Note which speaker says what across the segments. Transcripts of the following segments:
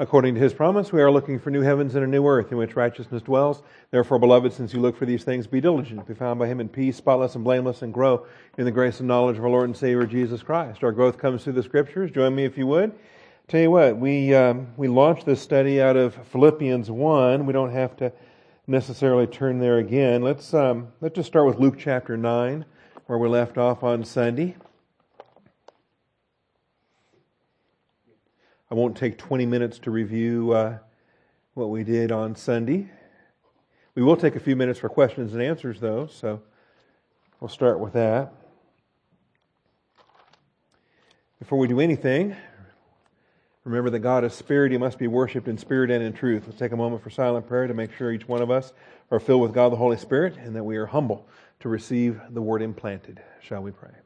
Speaker 1: According to his promise, we are looking for new heavens and a new earth in which righteousness dwells. Therefore, beloved, since you look for these things, be diligent, be found by him in peace, spotless and blameless, and grow in the grace and knowledge of our Lord and Savior Jesus Christ. Our growth comes through the scriptures. Join me if you would. Tell you what, we, um, we launched this study out of Philippians 1. We don't have to necessarily turn there again. Let's, um, let's just start with Luke chapter 9, where we left off on Sunday. I won't take 20 minutes to review uh, what we did on Sunday. We will take a few minutes for questions and answers, though, so we'll start with that. Before we do anything, remember that God is spirit. He must be worshiped in spirit and in truth. Let's take a moment for silent prayer to make sure each one of us are filled with God the Holy Spirit and that we are humble to receive the word implanted. Shall we pray?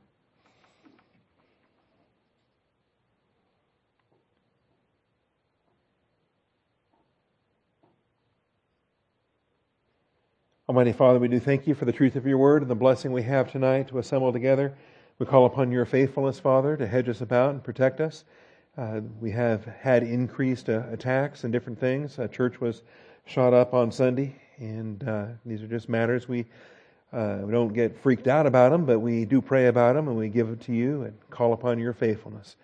Speaker 1: Almighty Father, we do thank you for the truth of your word and the blessing we have tonight to assemble together. We call upon your faithfulness, Father, to hedge us about and protect us. Uh, we have had increased uh, attacks and different things. A church was shot up on Sunday, and uh, these are just matters we uh, we don't get freaked out about them, but we do pray about them and we give it to you and call upon your faithfulness.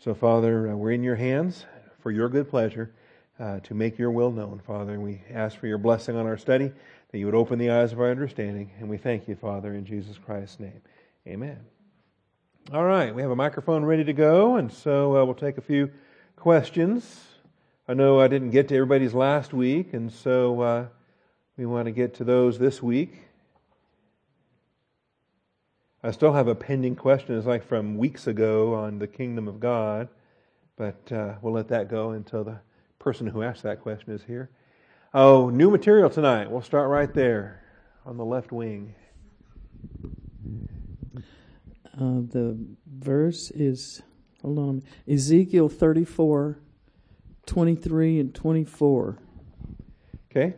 Speaker 1: So, Father, uh, we're in your hands for your good pleasure uh, to make your will known, Father. We ask for your blessing on our study that you would open the eyes of our understanding. And we thank you, Father, in Jesus Christ's name. Amen. All right, we have a microphone ready to go, and so uh, we'll take a few questions. I know I didn't get to everybody's last week, and so uh, we want to get to those this week. I still have a pending question, it's like from weeks ago on the kingdom of God, but uh, we'll let that go until the person who asked that question is here. Oh, new material tonight. We'll start right there on the left wing.
Speaker 2: Uh, the verse is, hold on, Ezekiel 34, 23 and 24.
Speaker 1: Okay.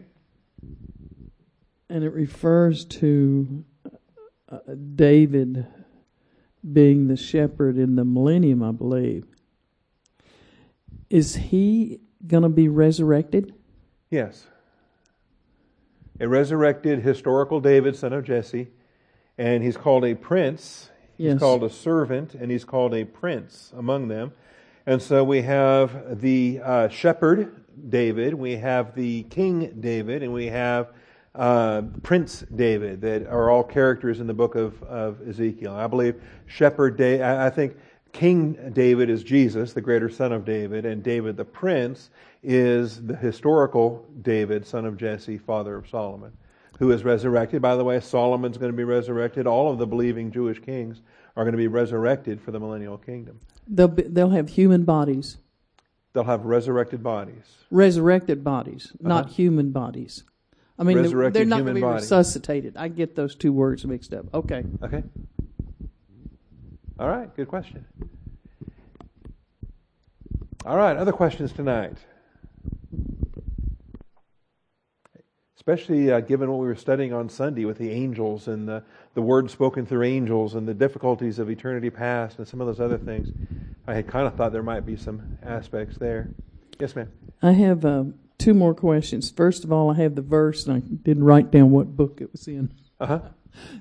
Speaker 2: And it refers to uh, David being the shepherd in the millennium, I believe. Is he going to be resurrected?
Speaker 1: Yes. A resurrected historical David, son of Jesse, and he's called a prince, he's
Speaker 2: Yes.
Speaker 1: called a servant, and he's called a prince among them. And so we have the uh, shepherd David, we have the king David, and we have uh, Prince David that are all characters in the book of, of Ezekiel. I believe shepherd David, I I think King David is Jesus, the greater son of David, and David the prince is the historical David, son of Jesse, father of Solomon, who is resurrected. By the way, Solomon's going to be resurrected. All of the believing Jewish kings are going to be resurrected for the millennial kingdom.
Speaker 2: They'll, be, they'll have human bodies,
Speaker 1: They'll have resurrected bodies.
Speaker 2: resurrected bodies, not
Speaker 1: Uh-huh.
Speaker 2: human bodies. I mean, they're- they're not going to be
Speaker 1: bodies.
Speaker 2: resuscitated. I get those two words mixed up. Okay.
Speaker 1: Okay? All right, good question. All right, other questions tonight? Especially uh, given what we were studying on Sunday with the angels and the, the word spoken through angels and the difficulties of eternity past and some of those other things. I had kind of thought there might be some aspects there. Yes, ma'am.
Speaker 2: I have uh, two more questions. First of all, I have the verse, and I didn't write down what book it was in.
Speaker 1: Uh huh.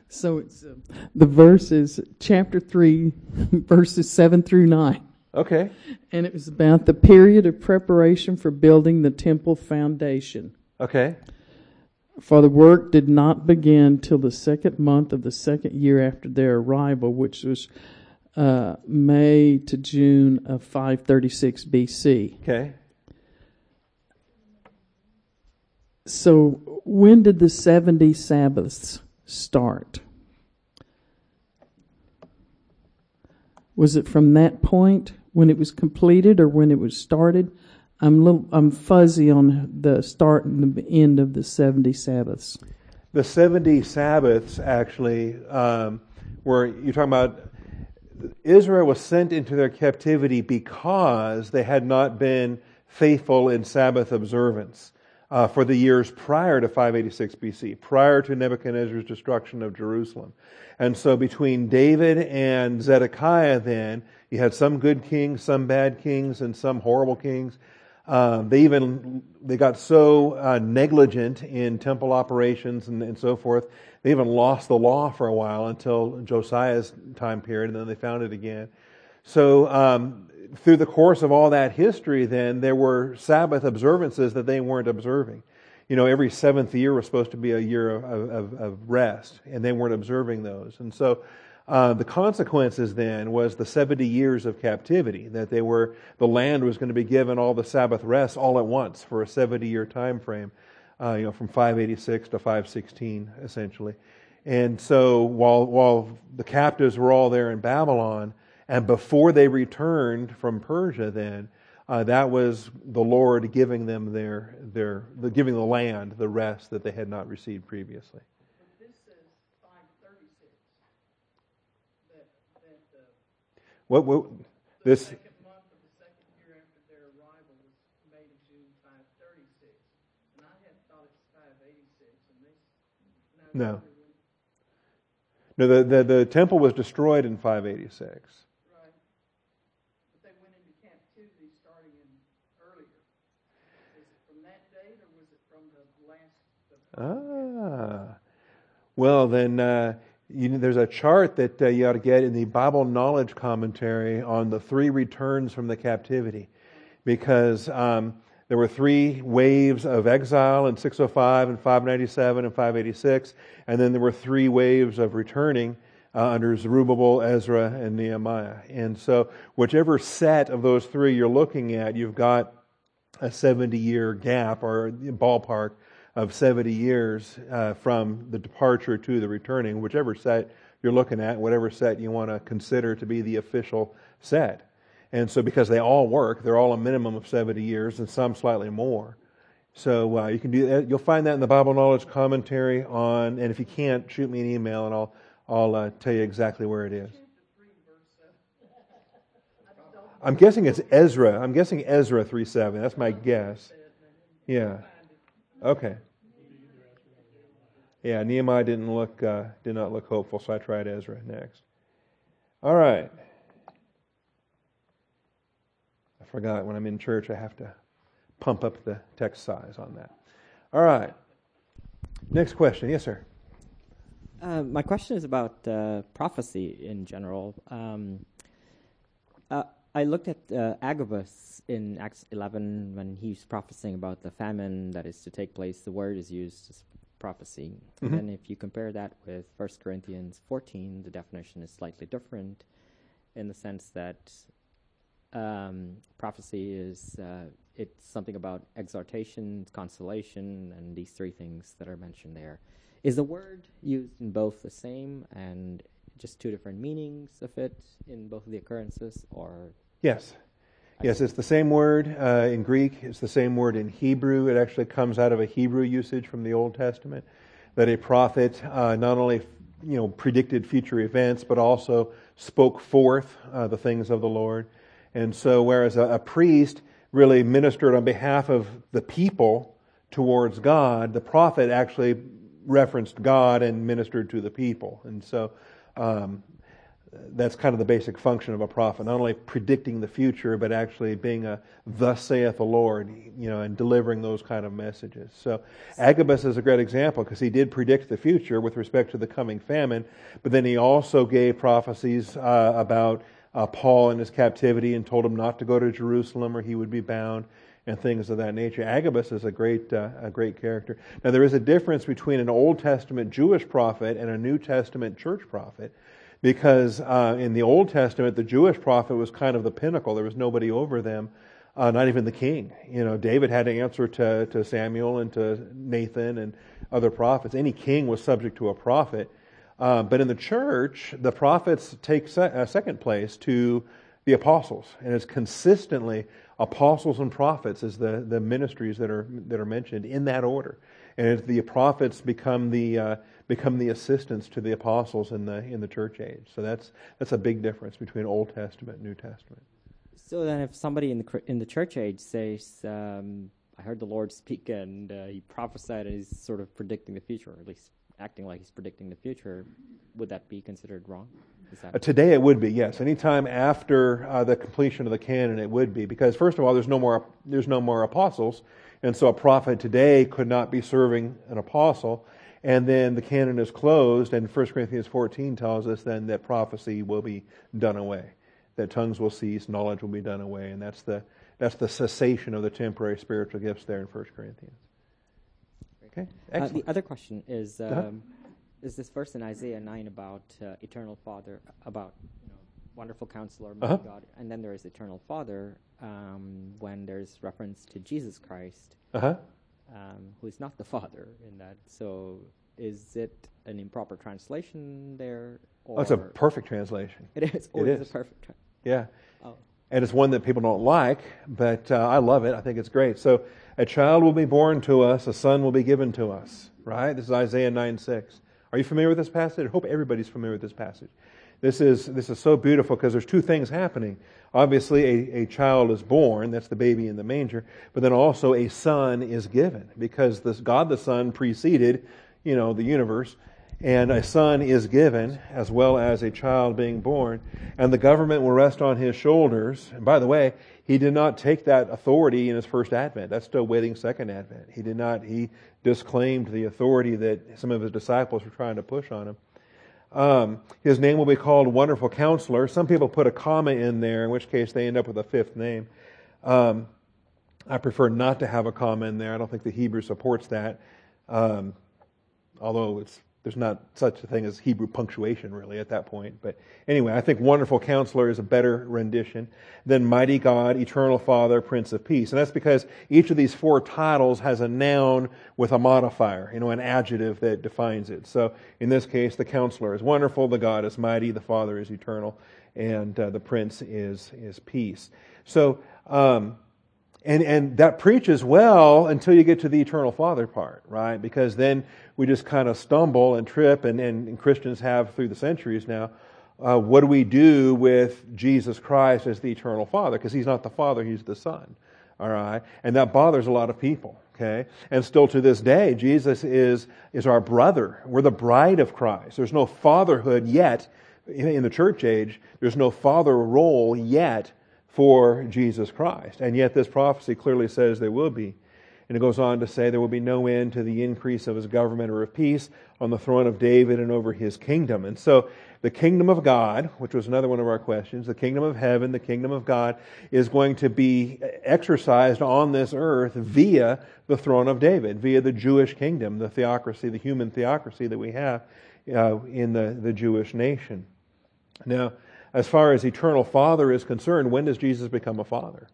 Speaker 2: So it's uh, the verse is chapter three, verses seven through nine,
Speaker 1: Okay.
Speaker 2: and it was about the period of preparation for building the temple foundation.
Speaker 1: Okay.
Speaker 2: For the work did not begin till the second month of the second year after their arrival, which was uh, May to June of 536 BC.
Speaker 1: Okay.
Speaker 2: So, when did the 70 Sabbaths start? Was it from that point when it was completed or when it was started? I'm little, I'm fuzzy on the start and the end of the 70 Sabbaths.
Speaker 1: The 70 Sabbaths actually um, were, you're talking about Israel was sent into their captivity because they had not been faithful in Sabbath observance uh, for the years prior to 586 BC, prior to Nebuchadnezzar's destruction of Jerusalem. And so between David and Zedekiah, then, you had some good kings, some bad kings, and some horrible kings. Um, they even they got so uh, negligent in temple operations and, and, so forth. They even lost the law for a while until Josiah's time period, and then they found it again. So um, through the course of all that history, then there were Sabbath observances that they weren't observing. You know, every seventh year was supposed to be a year of, of, of rest, and they weren't observing those. And so uh, the consequences then was the 70 years of captivity, that they were, the land was going to be given all the Sabbath rest all at once for a 70 year time frame, uh, you know, from 586 to 516, essentially. And so while, while the captives were all there in Babylon, and before they returned from Persia, then, uh, that was the Lord giving them their, their, the, giving the land the rest that they had not received previously. What, what this?
Speaker 2: second month of the second year after their arrival was May to June 536, and I had thought it was 586, and this.
Speaker 1: No. No, the, the, the temple was destroyed in 586. Right.
Speaker 2: But they went into captivity starting in earlier. Is it from that date, or was it from the last? The
Speaker 1: ah. Well, then. Uh, you, there's a chart that uh, you ought to get in the Bible Knowledge Commentary on the three returns from the captivity, because um, there were three waves of exile in 605 and 597 and 586, and then there were three waves of returning uh, under Zerubbabel, Ezra, and Nehemiah. And so, whichever set of those three you're looking at, you've got a 70 year gap or ballpark of 70 years uh, from the departure to the returning, whichever set you're looking at, whatever set you want to consider to be the official set. And so, because they all work, they're all a minimum of 70 years and some slightly more. So, uh, you can do that. You'll find that in the Bible Knowledge Commentary on, and if you can't, shoot me an email and I'll, I'll uh, tell you exactly where it is. I'm guessing it's Ezra. I'm guessing Ezra 3 7. That's my guess. Yeah. Okay. Yeah, Nehemiah didn't look uh, did not look hopeful, so I tried Ezra next. All right. I forgot when I'm in church, I have to pump up the text size on that. All right. Next question. Yes, sir.
Speaker 3: Uh, my question is about uh, prophecy in general. Um, uh, I looked at uh, Agabus in Acts 11 when he's prophesying about the famine that is to take place. The word is used as prophecy. Mm-hmm. And if you compare that with 1 Corinthians 14, the definition is slightly different in the sense that um, prophecy is uh, it's something about exhortation, consolation, and these three things that are mentioned there. Is the word used in both the same and just two different meanings of it in both of the occurrences, or
Speaker 1: Yes. Yes, it's the same word uh, in Greek. It's the same word in Hebrew. It actually comes out of a Hebrew usage from the Old Testament that a prophet uh, not only you know predicted future events but also spoke forth uh, the things of the Lord. And so, whereas a, a priest really ministered on behalf of the people towards God, the prophet actually referenced God and ministered to the people. And so, um, that's kind of the basic function of a prophet, not only predicting the future, but actually being a thus saith the Lord, you know, and delivering those kind of messages. So Agabus is a great example because he did predict the future with respect to the coming famine, but then he also gave prophecies uh, about uh, Paul in his captivity and told him not to go to Jerusalem or he would be bound and things of that nature. Agabus is a great, uh, a great character. Now, there is a difference between an Old Testament Jewish prophet and a New Testament church prophet because uh, in the Old Testament, the Jewish prophet was kind of the pinnacle. There was nobody over them, uh, not even the king. You know, David had to answer to, to Samuel and to Nathan and other prophets. Any king was subject to a prophet. Uh, but in the church, the prophets take se- uh, second place to the apostles, and it's consistently apostles and prophets as the, the ministries that are that are mentioned in that order. And the prophets become the uh, become the assistants to the apostles in the in the church age. So that's that's a big difference between Old Testament and New Testament.
Speaker 3: So then, if somebody in the in the church age says, um, "I heard the Lord speak and uh, He prophesied," and he's sort of predicting the future, or at least acting like he's predicting the future, would that be considered wrong?
Speaker 1: Uh, Today it would be, yes. Anytime after uh, the completion of the canon, it would be because first of all, there's no more there's no more apostles, and so a prophet today could not be serving an apostle. And then the canon is closed, and 1 Corinthians 14 tells us then that prophecy will be done away, that tongues will cease, knowledge will be done away, and that's the that's the cessation of the temporary spiritual gifts there in 1 Corinthians. Okay,
Speaker 3: Uh, the other question is um,
Speaker 1: Uh-huh.
Speaker 3: is this verse in Isaiah 9 about uh, eternal Father, about wonderful counselor,
Speaker 1: Uh-huh.
Speaker 3: God, and then there is eternal Father um, when there's reference to Jesus Christ,
Speaker 1: Uh huh.
Speaker 3: um, who is not the Father in that. So is it an improper translation there? Or
Speaker 1: That's a perfect translation.
Speaker 3: It is.
Speaker 1: It
Speaker 3: is a perfect. Tra-
Speaker 1: Yeah.
Speaker 3: oh.
Speaker 1: and it's one that people don't like, but uh, I love it. I think it's great. So, a child will be born to us, a son will be given to us. Right? This is Isaiah 9 6. Are you familiar with this passage? I hope everybody's familiar with this passage. This is, this is so beautiful because there's two things happening. Obviously, a, a child is born, that's the baby in the manger, but then also a son is given because this God the Son preceded, you know, the universe and a son is given as well as a child being born and the government will rest on his shoulders. And by the way he did not take that authority in his first advent. That's still waiting second advent. He did not he disclaimed the authority that some of his disciples were trying to push on him um, his name will be called wonderful counselor. Some people put a comma in there in which case they end up with a fifth name. Um, i prefer not to have a comma in there. I don't think the hebrew supports that. Um, although it's there's not such a thing as Hebrew punctuation really at that point. But anyway, I think wonderful counselor is a better rendition than mighty God, eternal Father, Prince of Peace. And that's because each of these four titles has a noun with a modifier, you know, an adjective that defines it. So in this case, the counselor is wonderful, the God is mighty, the Father is eternal, and uh, the Prince is, is peace. So, um, and, and that preaches well until you get to the eternal Father part, right? Because then we just kind of stumble and trip, and, and, and Christians have through the centuries now. Uh, what do we do with Jesus Christ as the eternal Father? Because he's not the Father, he's the Son. All right? And that bothers a lot of people, okay? And still to this day, Jesus is, is our brother. We're the bride of Christ. There's no fatherhood yet in the church age, there's no father role yet for Jesus Christ. And yet this prophecy clearly says there will be. And it goes on to say there will be no end to the increase of his government or of peace on the throne of David and over his kingdom. And so the kingdom of God, which was another one of our questions, the kingdom of heaven, the kingdom of God, is going to be exercised on this earth via the throne of David, via the Jewish kingdom, the theocracy, the human theocracy that we have uh, in the, the Jewish nation. Now, as far as eternal father is concerned, when does Jesus become a father?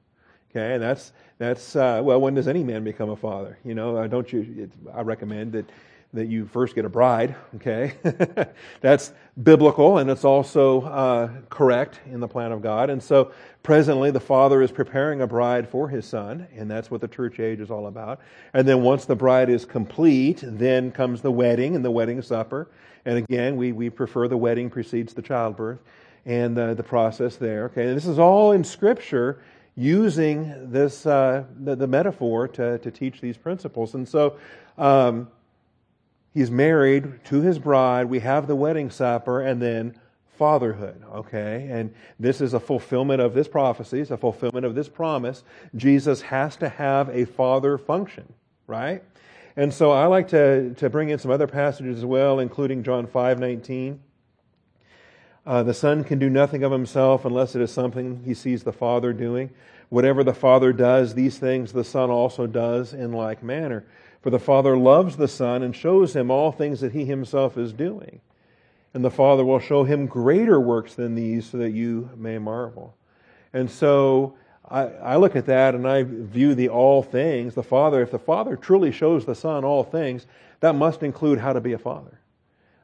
Speaker 1: Okay, and that's that's uh, well, when does any man become a father? You know, uh, don't you? I recommend that that you first get a bride. Okay, that's biblical and it's also uh, correct in the plan of God. And so, presently, the father is preparing a bride for his son, and that's what the church age is all about. And then, once the bride is complete, then comes the wedding and the wedding supper. And again, we we prefer the wedding precedes the childbirth and uh, the process there. Okay, and this is all in Scripture using this uh, the, the, metaphor to to teach these principles. And so. Um, he's married to his bride. We have the wedding supper, and then fatherhood. Okay, and this is a fulfillment of this prophecy. It's a fulfillment of this promise. Jesus has to have a father function, right? And so I like to to bring in some other passages as well, including John five nineteen. Uh, the Son can do nothing of himself unless it is something he sees the Father doing. Whatever the Father does, these things the Son also does in like manner. For the Father loves the Son and shows him all things that he himself is doing. And the Father will show him greater works than these so that you may marvel. And so I, I, look at that and I view the all things. The Father, if the Father truly shows the Son all things, that must include how to be a father.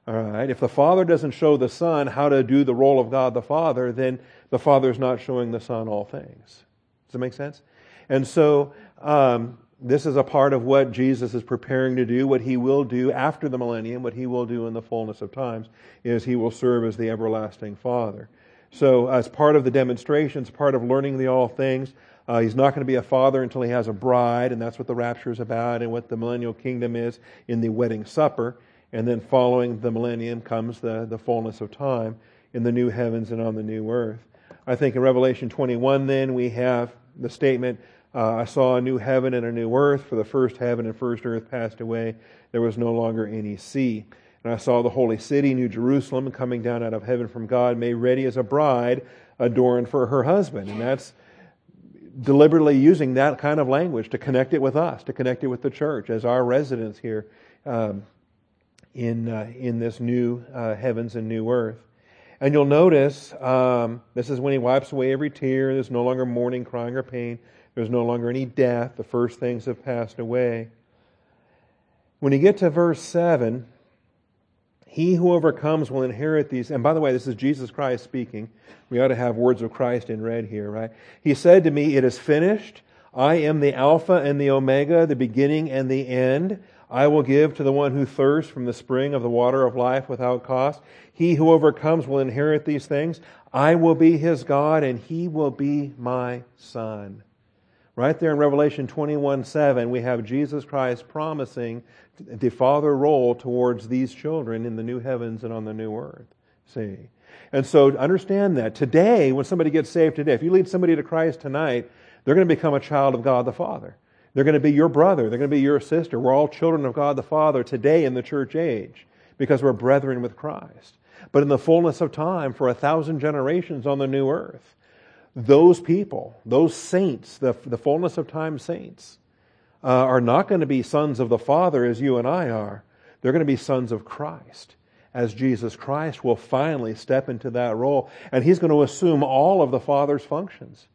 Speaker 1: All right. If the Father doesn't show the Son how to do the role of God the Father, then the Father is not showing the Son all things. Does that make sense? And so, um, this is a part of what Jesus is preparing to do, what he will do after the millennium, what he will do in the fullness of times, is he will serve as the everlasting Father. So, as part of the demonstrations, part of learning the all things, uh, he's not going to be a father until he has a bride, and that's what the rapture is about, and what the millennial kingdom is in the wedding supper. And then following the millennium comes the, the fullness of time in the new heavens and on the new earth. I think in Revelation 21, then, we have the statement, uh, I saw a new heaven and a new earth, for the first heaven and first earth passed away. There was no longer any sea. And I saw the holy city, New Jerusalem, coming down out of heaven from God, made ready as a bride adorned for her husband. And that's deliberately using that kind of language to connect it with us, to connect it with the church as our residence here um, in, uh, in this new uh, heavens and new earth. And you'll notice um, this is when he wipes away every tear. There's no longer mourning, crying, or pain. There's no longer any death. The first things have passed away. When you get to verse 7, he who overcomes will inherit these. And by the way, this is Jesus Christ speaking. We ought to have words of Christ in red here, right? He said to me, It is finished. I am the Alpha and the Omega, the beginning and the end. I will give to the one who thirsts from the spring of the water of life without cost. He who overcomes will inherit these things. I will be his God, and he will be my son. Right there in Revelation 21 7, we have Jesus Christ promising the father role towards these children in the new heavens and on the new earth. See? And so understand that. Today, when somebody gets saved today, if you lead somebody to Christ tonight, they're going to become a child of God the Father. They're going to be your brother. They're going to be your sister. We're all children of God the Father today in the church age because we're brethren with Christ. But in the fullness of time, for a thousand generations on the new earth, those people, those saints, the, the fullness of time saints, uh, are not going to be sons of the Father as you and I are. They're going to be sons of Christ, as Jesus Christ will finally step into that role. And he's going to assume all of the Father's functions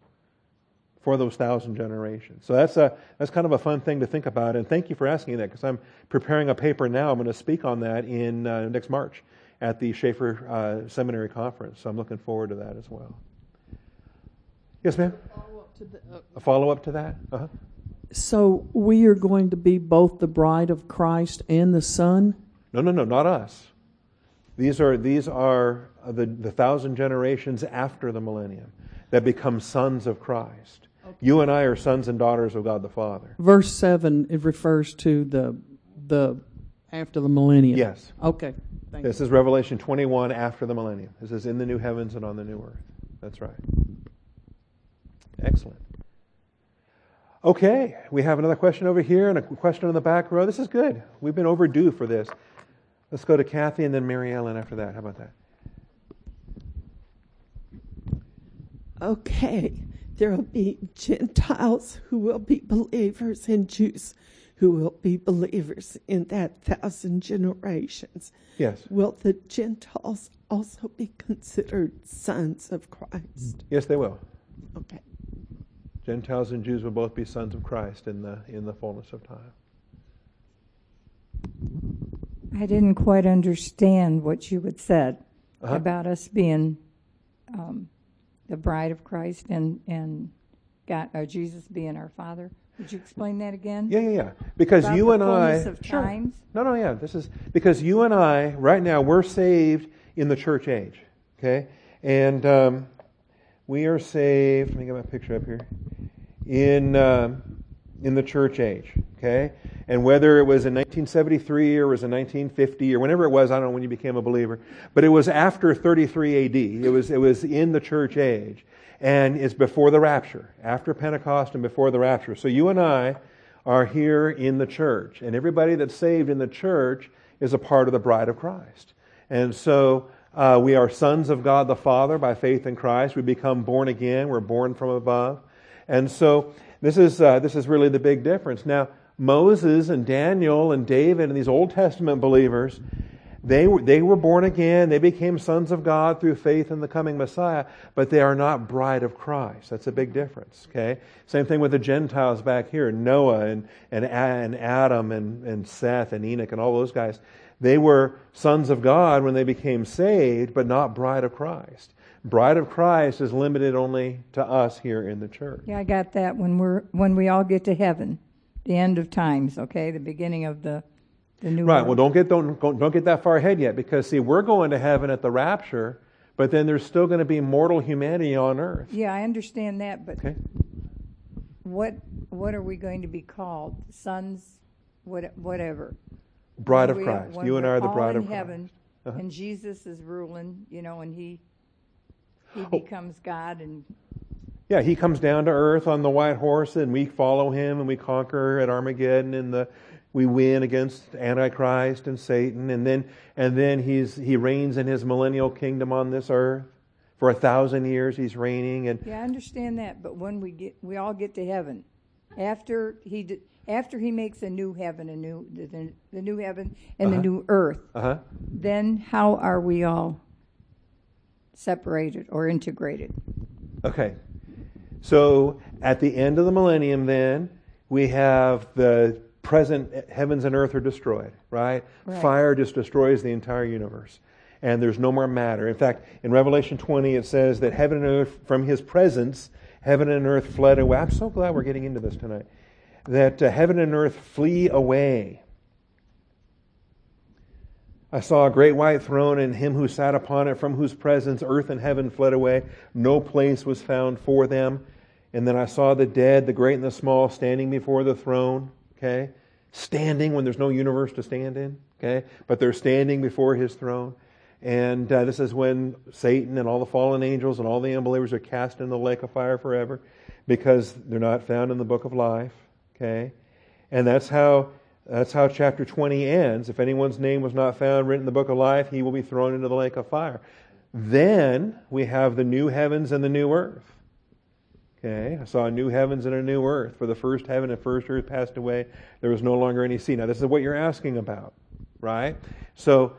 Speaker 1: for those thousand generations. So that's a that's kind of a fun thing to think about. And thank you for asking that because I'm preparing a paper now. I'm going to speak on that in uh, next March at the Chafer uh, Seminary Conference. So I'm looking forward to that as well. Yes, ma'am. A follow up to that. Uh-huh.
Speaker 2: So we are going to be both the bride of Christ and the Son.
Speaker 1: No, no, no, not us. These are these are the the thousand generations after the millennium that become sons of Christ. You and I are sons and daughters of God the Father.
Speaker 2: Verse seven it refers to the the after the millennium.
Speaker 1: Yes.
Speaker 2: Okay. Thank
Speaker 1: This
Speaker 2: you.
Speaker 1: is Revelation 21 after the millennium. This is in the new heavens and on the new earth. That's right. Excellent. Okay, we have another question over here and a question in the back row. This is good. We've been overdue for this. Let's go to Kathy and then Mary Ellen after that. How about that?
Speaker 4: Okay, there will be Gentiles who will be believers and Jews who will be believers in that thousand generations.
Speaker 1: Yes.
Speaker 4: Will the Gentiles also be considered sons of Christ?
Speaker 1: Yes, they will.
Speaker 4: Okay.
Speaker 1: Gentiles and Jews will both be sons of Christ in the in the fullness of time.
Speaker 5: I didn't quite understand what you had said
Speaker 1: Uh-huh.
Speaker 5: about us being um, the bride of Christ and and God, uh, Jesus being our Father. Would you explain that again?
Speaker 1: Yeah, yeah, yeah. Because
Speaker 5: About
Speaker 1: you and I Sure.
Speaker 5: times?
Speaker 1: No, no, yeah. This is because you and I right now we're saved in the church age. Okay, and um, we are saved. Let me get my picture up here. In um, in the church age. Okay, and whether it was in 1973 or it was in 1950 or whenever it was, I don't know when you became a believer, but it was after 33 A.D. It was it was in the church age, and it's before the rapture, after Pentecost and before the rapture. So you and I are here in the church, and everybody that's saved in the church is a part of the bride of Christ. And so uh, we are sons of God the Father by faith in Christ. We become born again. We're born from above. And so this is, uh, this is really the big difference. Now, Moses and Daniel and David and these Old Testament believers, they were, they were born again. They became sons of God through faith in the coming Messiah, but they are not bride of Christ. That's a big difference, okay? Same thing with the Gentiles back here Noah and, and, and Adam and, and Seth and Enoch and all those guys. They were sons of God when they became saved, but not bride of Christ. Bride of Christ is limited only to us here in the church.
Speaker 5: Yeah, I got that when we're when we all get to heaven, the end of times. Okay, the beginning of the the new.
Speaker 1: Right.
Speaker 5: world.
Speaker 1: Well, don't get don't, don't get that far ahead yet, because see, we're going to heaven at the rapture, but then there's still going to be mortal humanity on earth.
Speaker 5: Yeah, I understand that, but
Speaker 1: Okay.
Speaker 5: what what are we going to be called? Sons, what, whatever.
Speaker 1: Bride of Christ. You and I are the bride of
Speaker 5: heaven,
Speaker 1: Christ. Uh-huh.
Speaker 5: and Jesus is ruling, you know, and he he
Speaker 1: Oh.
Speaker 5: becomes God and
Speaker 1: Yeah, he comes down to earth on the white horse, and we follow him, and we conquer at Armageddon, and the we win against Antichrist and Satan, and then and then he's he reigns in his millennial kingdom on this earth for a thousand years. He's reigning, and
Speaker 5: Yeah, I understand that, but when we get, we all get to heaven, after he after he makes a new heaven, a new the, the, new heaven and the new earth,
Speaker 1: uh huh.
Speaker 5: then how are we all separated or integrated?
Speaker 1: Okay. So at the end of the millennium, then, we have the present heavens and earth are destroyed, right?
Speaker 5: Right.
Speaker 1: Fire just destroys the entire universe. And there's no more matter. In fact, in Revelation 20, it says that heaven and earth, from his presence, heaven and earth fled away. I'm so glad we're getting into this tonight. That uh, heaven and earth flee away. I saw a great white throne and him who sat upon it, from whose presence earth and heaven fled away. No place was found for them. And then I saw the dead, the great and the small, standing before the throne. Okay? Standing when there's no universe to stand in. Okay? But they're standing before his throne. And uh, this is when Satan and all the fallen angels and all the unbelievers are cast in the lake of fire forever because they're not found in the book of life. Okay? And that's how that's how chapter 20 ends. If anyone's name was not found written in the book of life, he will be thrown into the lake of fire. Then we have the new heavens and the new earth. Okay, I saw new heavens and a new earth. For the first heaven and first earth passed away, there was no longer any sea. Now, this is what you're asking about, right? So,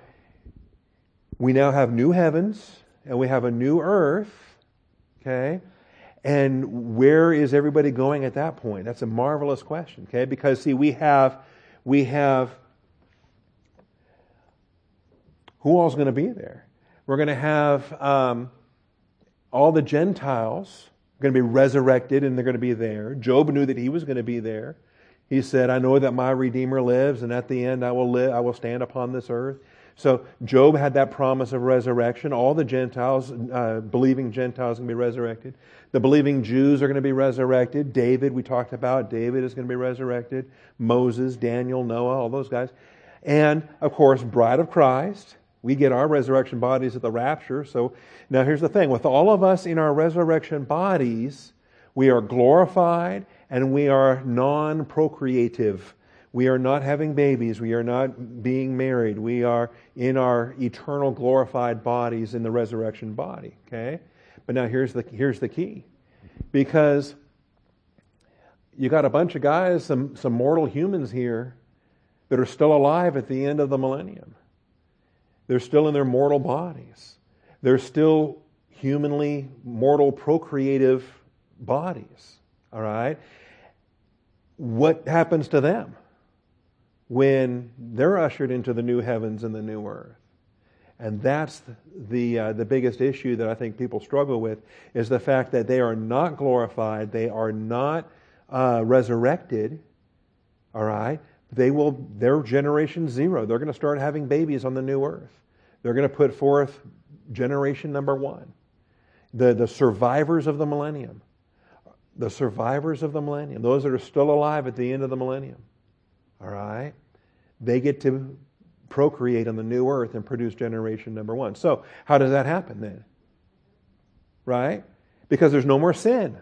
Speaker 1: we now have new heavens and we have a new earth. Okay, and where is everybody going at that point? That's a marvelous question. Okay, because see, we have we have who all's going to be there? We're going to have um, all the Gentiles going to be resurrected and they're going to be there. Job knew that he was going to be there. He said, I know that my Redeemer lives, and at the end I will live, I will stand upon this earth. So Job had that promise of resurrection. All the Gentiles, uh, believing Gentiles, going to be resurrected. The believing Jews are going to be resurrected. David, we talked about, David is going to be resurrected. Moses, Daniel, Noah, all those guys. And, of course, bride of Christ. We get our resurrection bodies at the rapture. So now here's the thing with all of us in our resurrection bodies, we are glorified and we are non procreative. We are not having babies. We are not being married. We are in our eternal glorified bodies in the resurrection body. Okay? But now here's the, here's the key. Because you got a bunch of guys, some, some mortal humans here, that are still alive at the end of the millennium. They're still in their mortal bodies. They're still humanly mortal procreative bodies. All right? What happens to them when they're ushered into the new heavens and the new earth? And that's the, uh, the biggest issue that I think people struggle with is the fact that they are not glorified, they are not uh, resurrected. All right? They will, their generation zero. They're going to start having babies on the new earth. They're going to put forth generation number one. The, the survivors of the millennium. The survivors of the millennium. Those that are still alive at the end of the millennium. All right? They get to procreate on the new earth and produce generation number one. So, how does that happen then? Right? Because there's no more sin.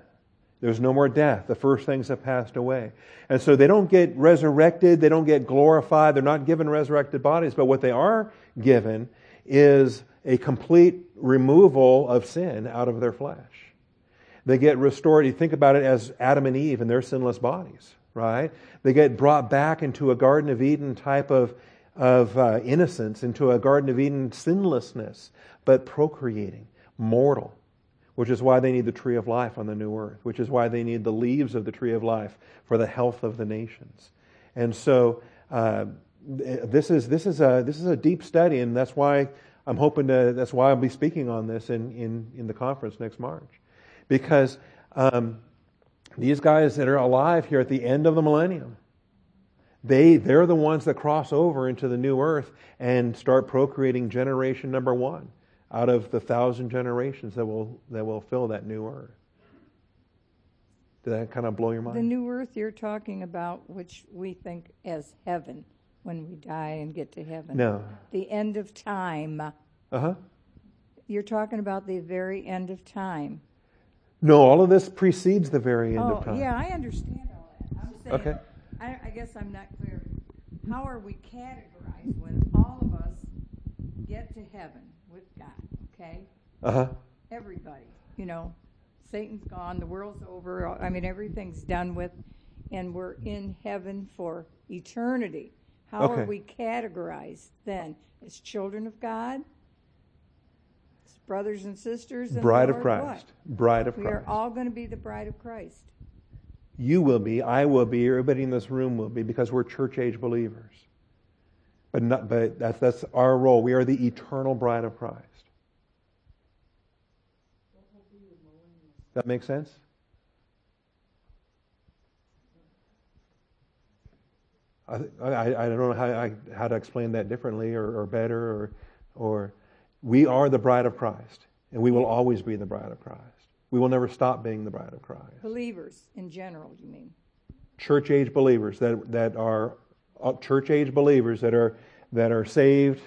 Speaker 1: There's no more death. The first things have passed away. And so they don't get resurrected, they don't get glorified, they're not given resurrected bodies, but what they are given is a complete removal of sin out of their flesh. They get restored. You think about it as Adam and Eve and their sinless bodies, right? They get brought back into a Garden of Eden type of, of uh, innocence, into a Garden of Eden sinlessness, but procreating, mortal which is why they need the tree of life on the new earth, which is why they need the leaves of the tree of life for the health of the nations. And so uh, this is this is a this is a deep study, and that's why I'm hoping to. That's why I'll be speaking on this in in, in the conference next March, because um, these guys that are alive here at the end of the millennium, they they're the ones that cross over into the new earth and start procreating generation number one out of the thousand generations that will that will fill that new earth. Did that kind of blow your mind?
Speaker 5: The new earth you're talking about, which we think as heaven when we die and get to heaven.
Speaker 1: No.
Speaker 5: The end of time.
Speaker 1: Uh huh.
Speaker 5: You're talking about the very end of time.
Speaker 1: No, all of this precedes the very end
Speaker 5: oh,
Speaker 1: of time.
Speaker 5: yeah, I understand all that. I'm saying,
Speaker 1: Okay.
Speaker 5: I, I guess I'm not clear. How are we categorized when all of us get to heaven with God? Okay,
Speaker 1: Uh huh.
Speaker 5: everybody. You know, Satan's gone, the world's over. I mean, everything's done with, and we're in heaven for eternity. How
Speaker 1: Okay.
Speaker 5: are we categorized then? As children of God? Brothers and sisters?
Speaker 1: Bride of Christ.
Speaker 5: What?
Speaker 1: Bride of
Speaker 5: We are all going to be the bride of Christ.
Speaker 1: You will be, I will be, everybody in this room will be, because we're church age believers. But not, but that's that's our role. We are the eternal bride of Christ. That makes sense? I, I, I don't know how, I, how to explain that differently or, or better or, or we are the bride of Christ and we will always be the bride of Christ. We will never stop being the bride of Christ
Speaker 5: Believers in general, you mean?
Speaker 1: church age believers that that are uh, church age believers that are that are saved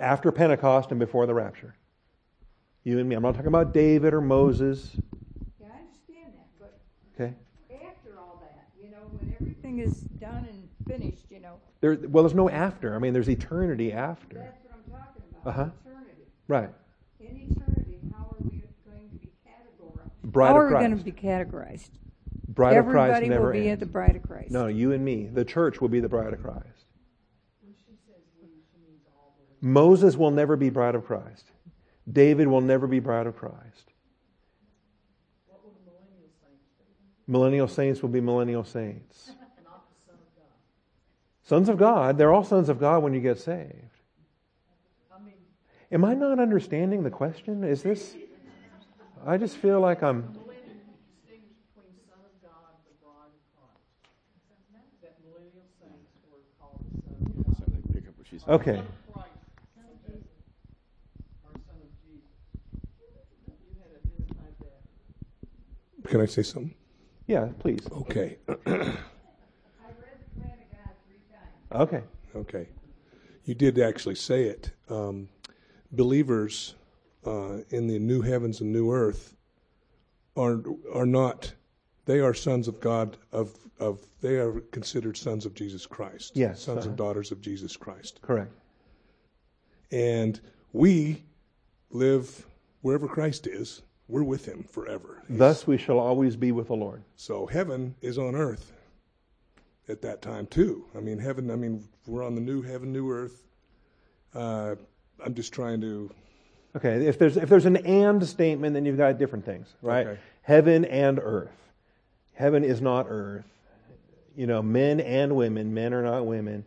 Speaker 1: after Pentecost and before the rapture. You and me. I'm not talking about David or Moses.
Speaker 5: Yeah, I understand that, but
Speaker 1: Okay.
Speaker 5: after all that, you know, when everything is done and finished, you know,
Speaker 1: There, well, there's no after. I mean, there's eternity after.
Speaker 5: that's what I'm talking about.
Speaker 1: Uh-huh.
Speaker 5: Eternity.
Speaker 1: Right.
Speaker 5: In eternity, how are we going to be categorized?
Speaker 1: Bride
Speaker 5: how
Speaker 1: of
Speaker 5: are we
Speaker 1: Christ.
Speaker 5: going to be categorized?
Speaker 1: Bride of Christ
Speaker 5: Everybody
Speaker 1: never
Speaker 5: will be
Speaker 1: ends.
Speaker 5: at the bride of Christ.
Speaker 1: No, you and me. The church will be the bride of Christ. Moses will never be bride of Christ. David will never be bride of Christ. Millennial saints will be millennial saints. Sons of God, they're all sons of God when you get saved. Am I not understanding the question? Is this. I just feel like I'm.
Speaker 6: Pick up what she's
Speaker 1: Okay.
Speaker 7: Can I say something?
Speaker 1: Yeah, please.
Speaker 7: Okay.
Speaker 1: Okay.
Speaker 7: Okay. You did actually say it. Um, believers uh, in the new heavens and new earth are are not. They are sons of God. Of of they are considered sons of Jesus Christ.
Speaker 1: Yes,
Speaker 7: Sons
Speaker 1: uh-huh.
Speaker 7: and daughters of Jesus Christ.
Speaker 1: Correct.
Speaker 7: And we live wherever Christ is. We're with Him forever. He's-
Speaker 1: Thus we shall always be with the Lord.
Speaker 7: So heaven is on earth at that time too. I mean, heaven. I mean, we're on the new heaven, new earth. Uh, I'm just trying to.
Speaker 1: Okay, if there's if there's an and statement, then you've got different things, right?
Speaker 7: Okay.
Speaker 1: Heaven and earth. Heaven is not earth. You know, men and women. Men are not women.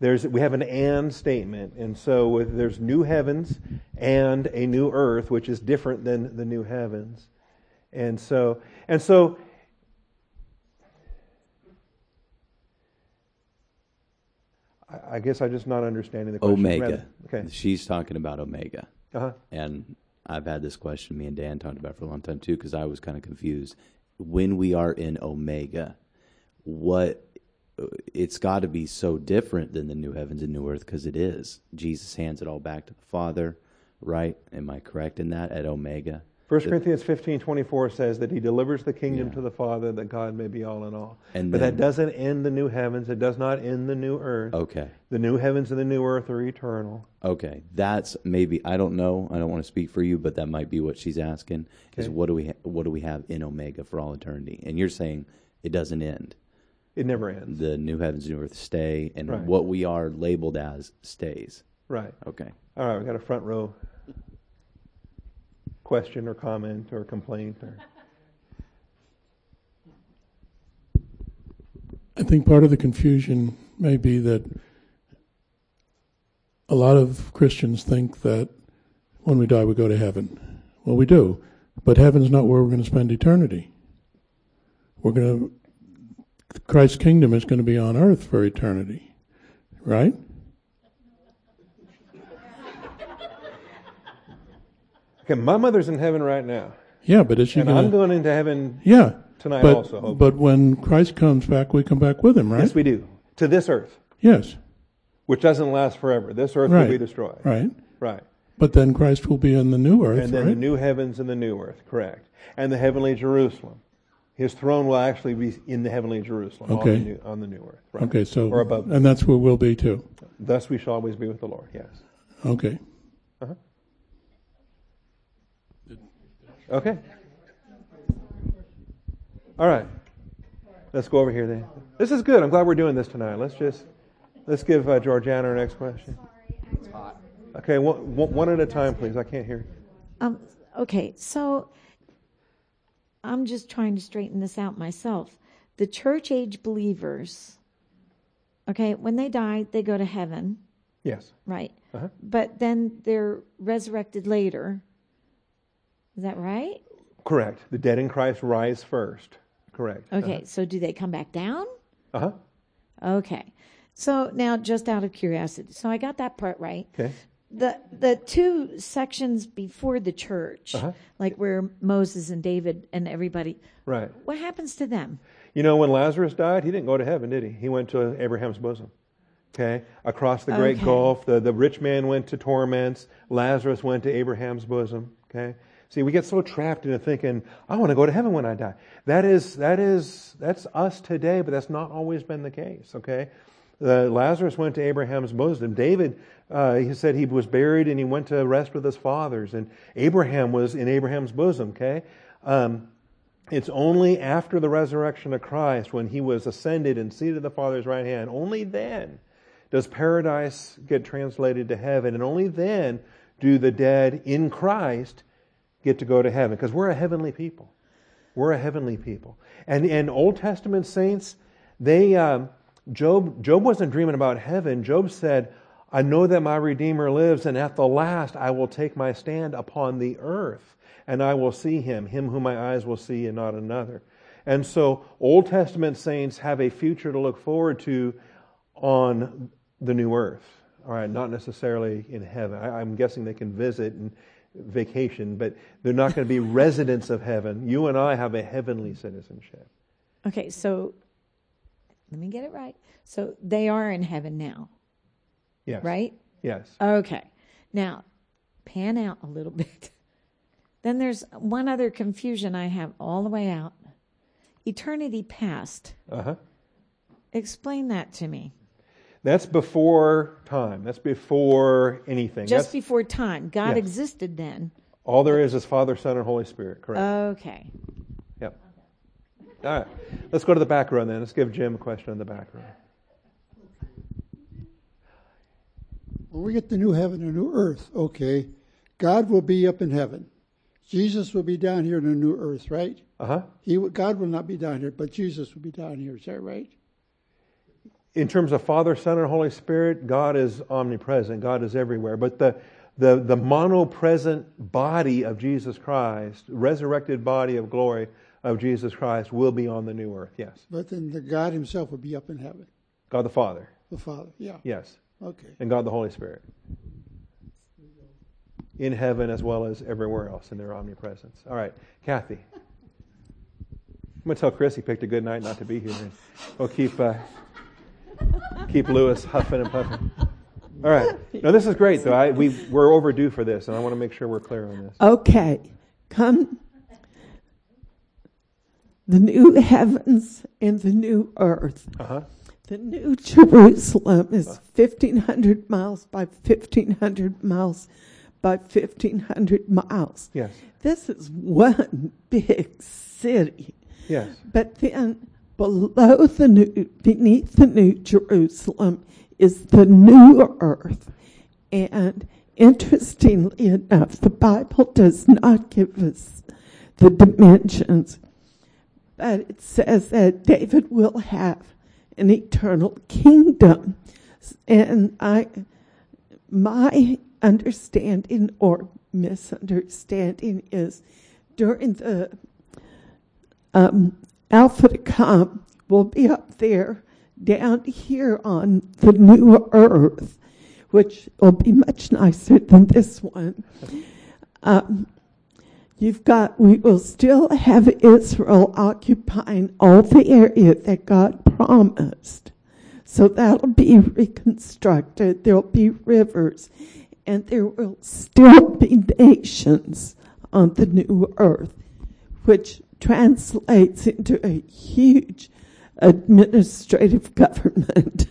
Speaker 1: There's we have an and statement, and so with, there's new heavens and a new earth, which is different than the new heavens, and so and so. I- guess I'm just not understanding the question.
Speaker 6: Omega.
Speaker 1: Okay.
Speaker 6: She's talking about Omega.
Speaker 1: Uh-huh.
Speaker 6: And I've had this question me and Dan talked about for a long time too because I was kind of confused. When we are in Omega, what it's got to be so different than the new heavens and new earth because it is. Jesus hands it all back to the Father, right? Am I correct in that at Omega?
Speaker 1: 1
Speaker 6: The-
Speaker 1: Corinthians fifteen twenty four says that he delivers the kingdom
Speaker 6: Yeah.
Speaker 1: to the Father that God may be all in all.
Speaker 6: And
Speaker 1: but
Speaker 6: then-
Speaker 1: that doesn't end the new heavens. It does not end the new earth.
Speaker 6: Okay.
Speaker 1: The new heavens and the new earth are eternal.
Speaker 6: Okay, that's maybe I don't know. I don't want to speak for you, but that might be what she's asking. Is what do we ha- what do we have in Omega for all eternity? And you're saying it doesn't end.
Speaker 1: It never ends.
Speaker 6: The new heavens, and new earth stay, and
Speaker 1: Right.
Speaker 6: what we are labeled as stays.
Speaker 1: right.
Speaker 6: Okay.
Speaker 1: All right, we got a front row question or comment or complaint or
Speaker 8: I think part of the confusion may be that a lot of Christians think that when we die we go to heaven. Well, we do, but heaven's not where we're going to spend eternity. We're going to Christ's kingdom is going to be on earth for eternity, right?
Speaker 1: Okay, my mother's in heaven right now.
Speaker 8: Yeah, but is she
Speaker 1: and
Speaker 8: going
Speaker 1: I'm going into heaven
Speaker 8: Yeah,
Speaker 1: tonight
Speaker 8: but
Speaker 1: also. hopefully.
Speaker 8: but when Christ comes back, we come back with him, right?
Speaker 1: Yes, we do. To this earth,
Speaker 8: yes,
Speaker 1: which doesn't last forever. This earth will be destroyed.
Speaker 8: right.
Speaker 1: Right.
Speaker 8: But then Christ will be in the new earth,
Speaker 1: and then
Speaker 8: right?
Speaker 1: the new heavens and the new earth, correct. And the heavenly Jerusalem. His throne will actually be in the heavenly Jerusalem
Speaker 8: Okay.
Speaker 1: on, the new, on the new earth. Right?
Speaker 8: okay, so
Speaker 1: Or above.
Speaker 8: and that's where we'll be too.
Speaker 1: Thus we shall always be with the Lord, yes.
Speaker 8: Okay. Uh-huh.
Speaker 1: Okay. All right. Let's go over here then. This is good. I'm glad we're doing this tonight. Let's just let's give uh, Georgiana our next question. Okay, one, one one at a time, please. I can't hear.
Speaker 9: Um, okay, so I'm just trying to straighten this out myself. The church age believers, okay, when they die, they go to heaven,
Speaker 1: Yes.
Speaker 9: right?
Speaker 1: Uh-huh.
Speaker 9: But then they're resurrected later. Is that right?
Speaker 1: Correct. The dead in Christ rise first. Correct.
Speaker 9: Okay, so do they come back down?
Speaker 1: Uh huh.
Speaker 9: Okay. So now, just out of curiosity, so I got that part right.
Speaker 1: Okay.
Speaker 9: The the two sections before the church,
Speaker 1: Uh-huh.
Speaker 9: like where Moses and David and everybody,
Speaker 1: Right.
Speaker 9: what happens to them?
Speaker 1: You know, when Lazarus died, he didn't go to heaven, did he? He went to Abraham's bosom. Okay? Across the great
Speaker 9: Okay.
Speaker 1: gulf, the, the rich man went to torments, Lazarus went to Abraham's bosom. Okay? See, we get so trapped into thinking, I want to go to heaven when I die. That is, that is, that's us today, but that's not always been the case. Okay? Uh, Lazarus went to Abraham's bosom. David, uh, he said he was buried and he went to rest with his fathers. And Abraham was in Abraham's bosom. Okay? Um, it's only after the resurrection of Christ, when he was ascended and seated at the Father's right hand, only then does paradise get translated to heaven, and only then do the dead in Christ get to go to heaven, because we're a heavenly people. We're a heavenly people. And and Old Testament saints, they um, Job Job wasn't dreaming about heaven. Job said, "I know that my Redeemer lives, and at the last I will take my stand upon the earth, and I will see him, him whom my eyes will see, and not another." And so, Old Testament saints have a future to look forward to on the new earth. All right, not necessarily in heaven. I, I'm guessing they can visit and vacation, but they're not going to be residents of heaven. You and I have a heavenly citizenship.
Speaker 9: Okay, so let me get it right. So they are in heaven now,
Speaker 1: Yes.
Speaker 9: right?
Speaker 1: Yes.
Speaker 9: Okay. Now, pan out a little bit. Then there's one other confusion I have all the way out. Eternity past.
Speaker 1: Uh huh.
Speaker 9: Explain that to me.
Speaker 1: That's before time. That's before anything.
Speaker 9: Just
Speaker 1: That's,
Speaker 9: before time. God
Speaker 1: Yes.
Speaker 9: existed then.
Speaker 1: all there is is Father, Son, and Holy Spirit. Correct.
Speaker 9: Okay.
Speaker 1: yep. All right. Let's go to the back row then. Let's give Jim a question in the back row.
Speaker 10: When we get the new heaven and new earth, okay, God will be up in heaven. Jesus will be down here in the new earth, right?
Speaker 1: Uh huh.
Speaker 10: He, God will not be down here, but Jesus will be down here. Is that right?
Speaker 1: In terms of Father, Son, and Holy Spirit, God is omnipresent. God is everywhere. But the the the monopresent body of Jesus Christ, resurrected body of glory of Jesus Christ, will be on the new earth. Yes.
Speaker 10: But then the God Himself will be up in heaven,
Speaker 1: God the Father.
Speaker 10: the Father. Yeah.
Speaker 1: Yes.
Speaker 10: Okay.
Speaker 1: And God the Holy Spirit. In heaven as well as everywhere else in their omnipresence. All right, Kathy. I'm going to tell Chris he picked a good night not to be here. We'll keep, uh, keep Lewis huffing and puffing. All right. No, this is great, though. I, we, we're overdue for this, and I want to make sure we're clear on this.
Speaker 4: Okay, come the new heavens and the new earth.
Speaker 1: Uh huh.
Speaker 4: The new Jerusalem is 1,500 miles by 1,500 miles by 1,500 miles.
Speaker 1: Yes.
Speaker 4: This is one big city.
Speaker 1: Yes.
Speaker 4: But then below the new, beneath the new Jerusalem is the new earth. And interestingly enough, the Bible does not give us the dimensions, but it says that David will have an eternal kingdom. And I, my understanding or misunderstanding is during the um, Alpha to come will be up there down here on the new earth, which will be much nicer than this one. Um, you've got, we will still have Israel occupying all the area that God promised. So that'll be reconstructed. There'll be rivers and there will still be nations on the new earth, which translates into a huge administrative government.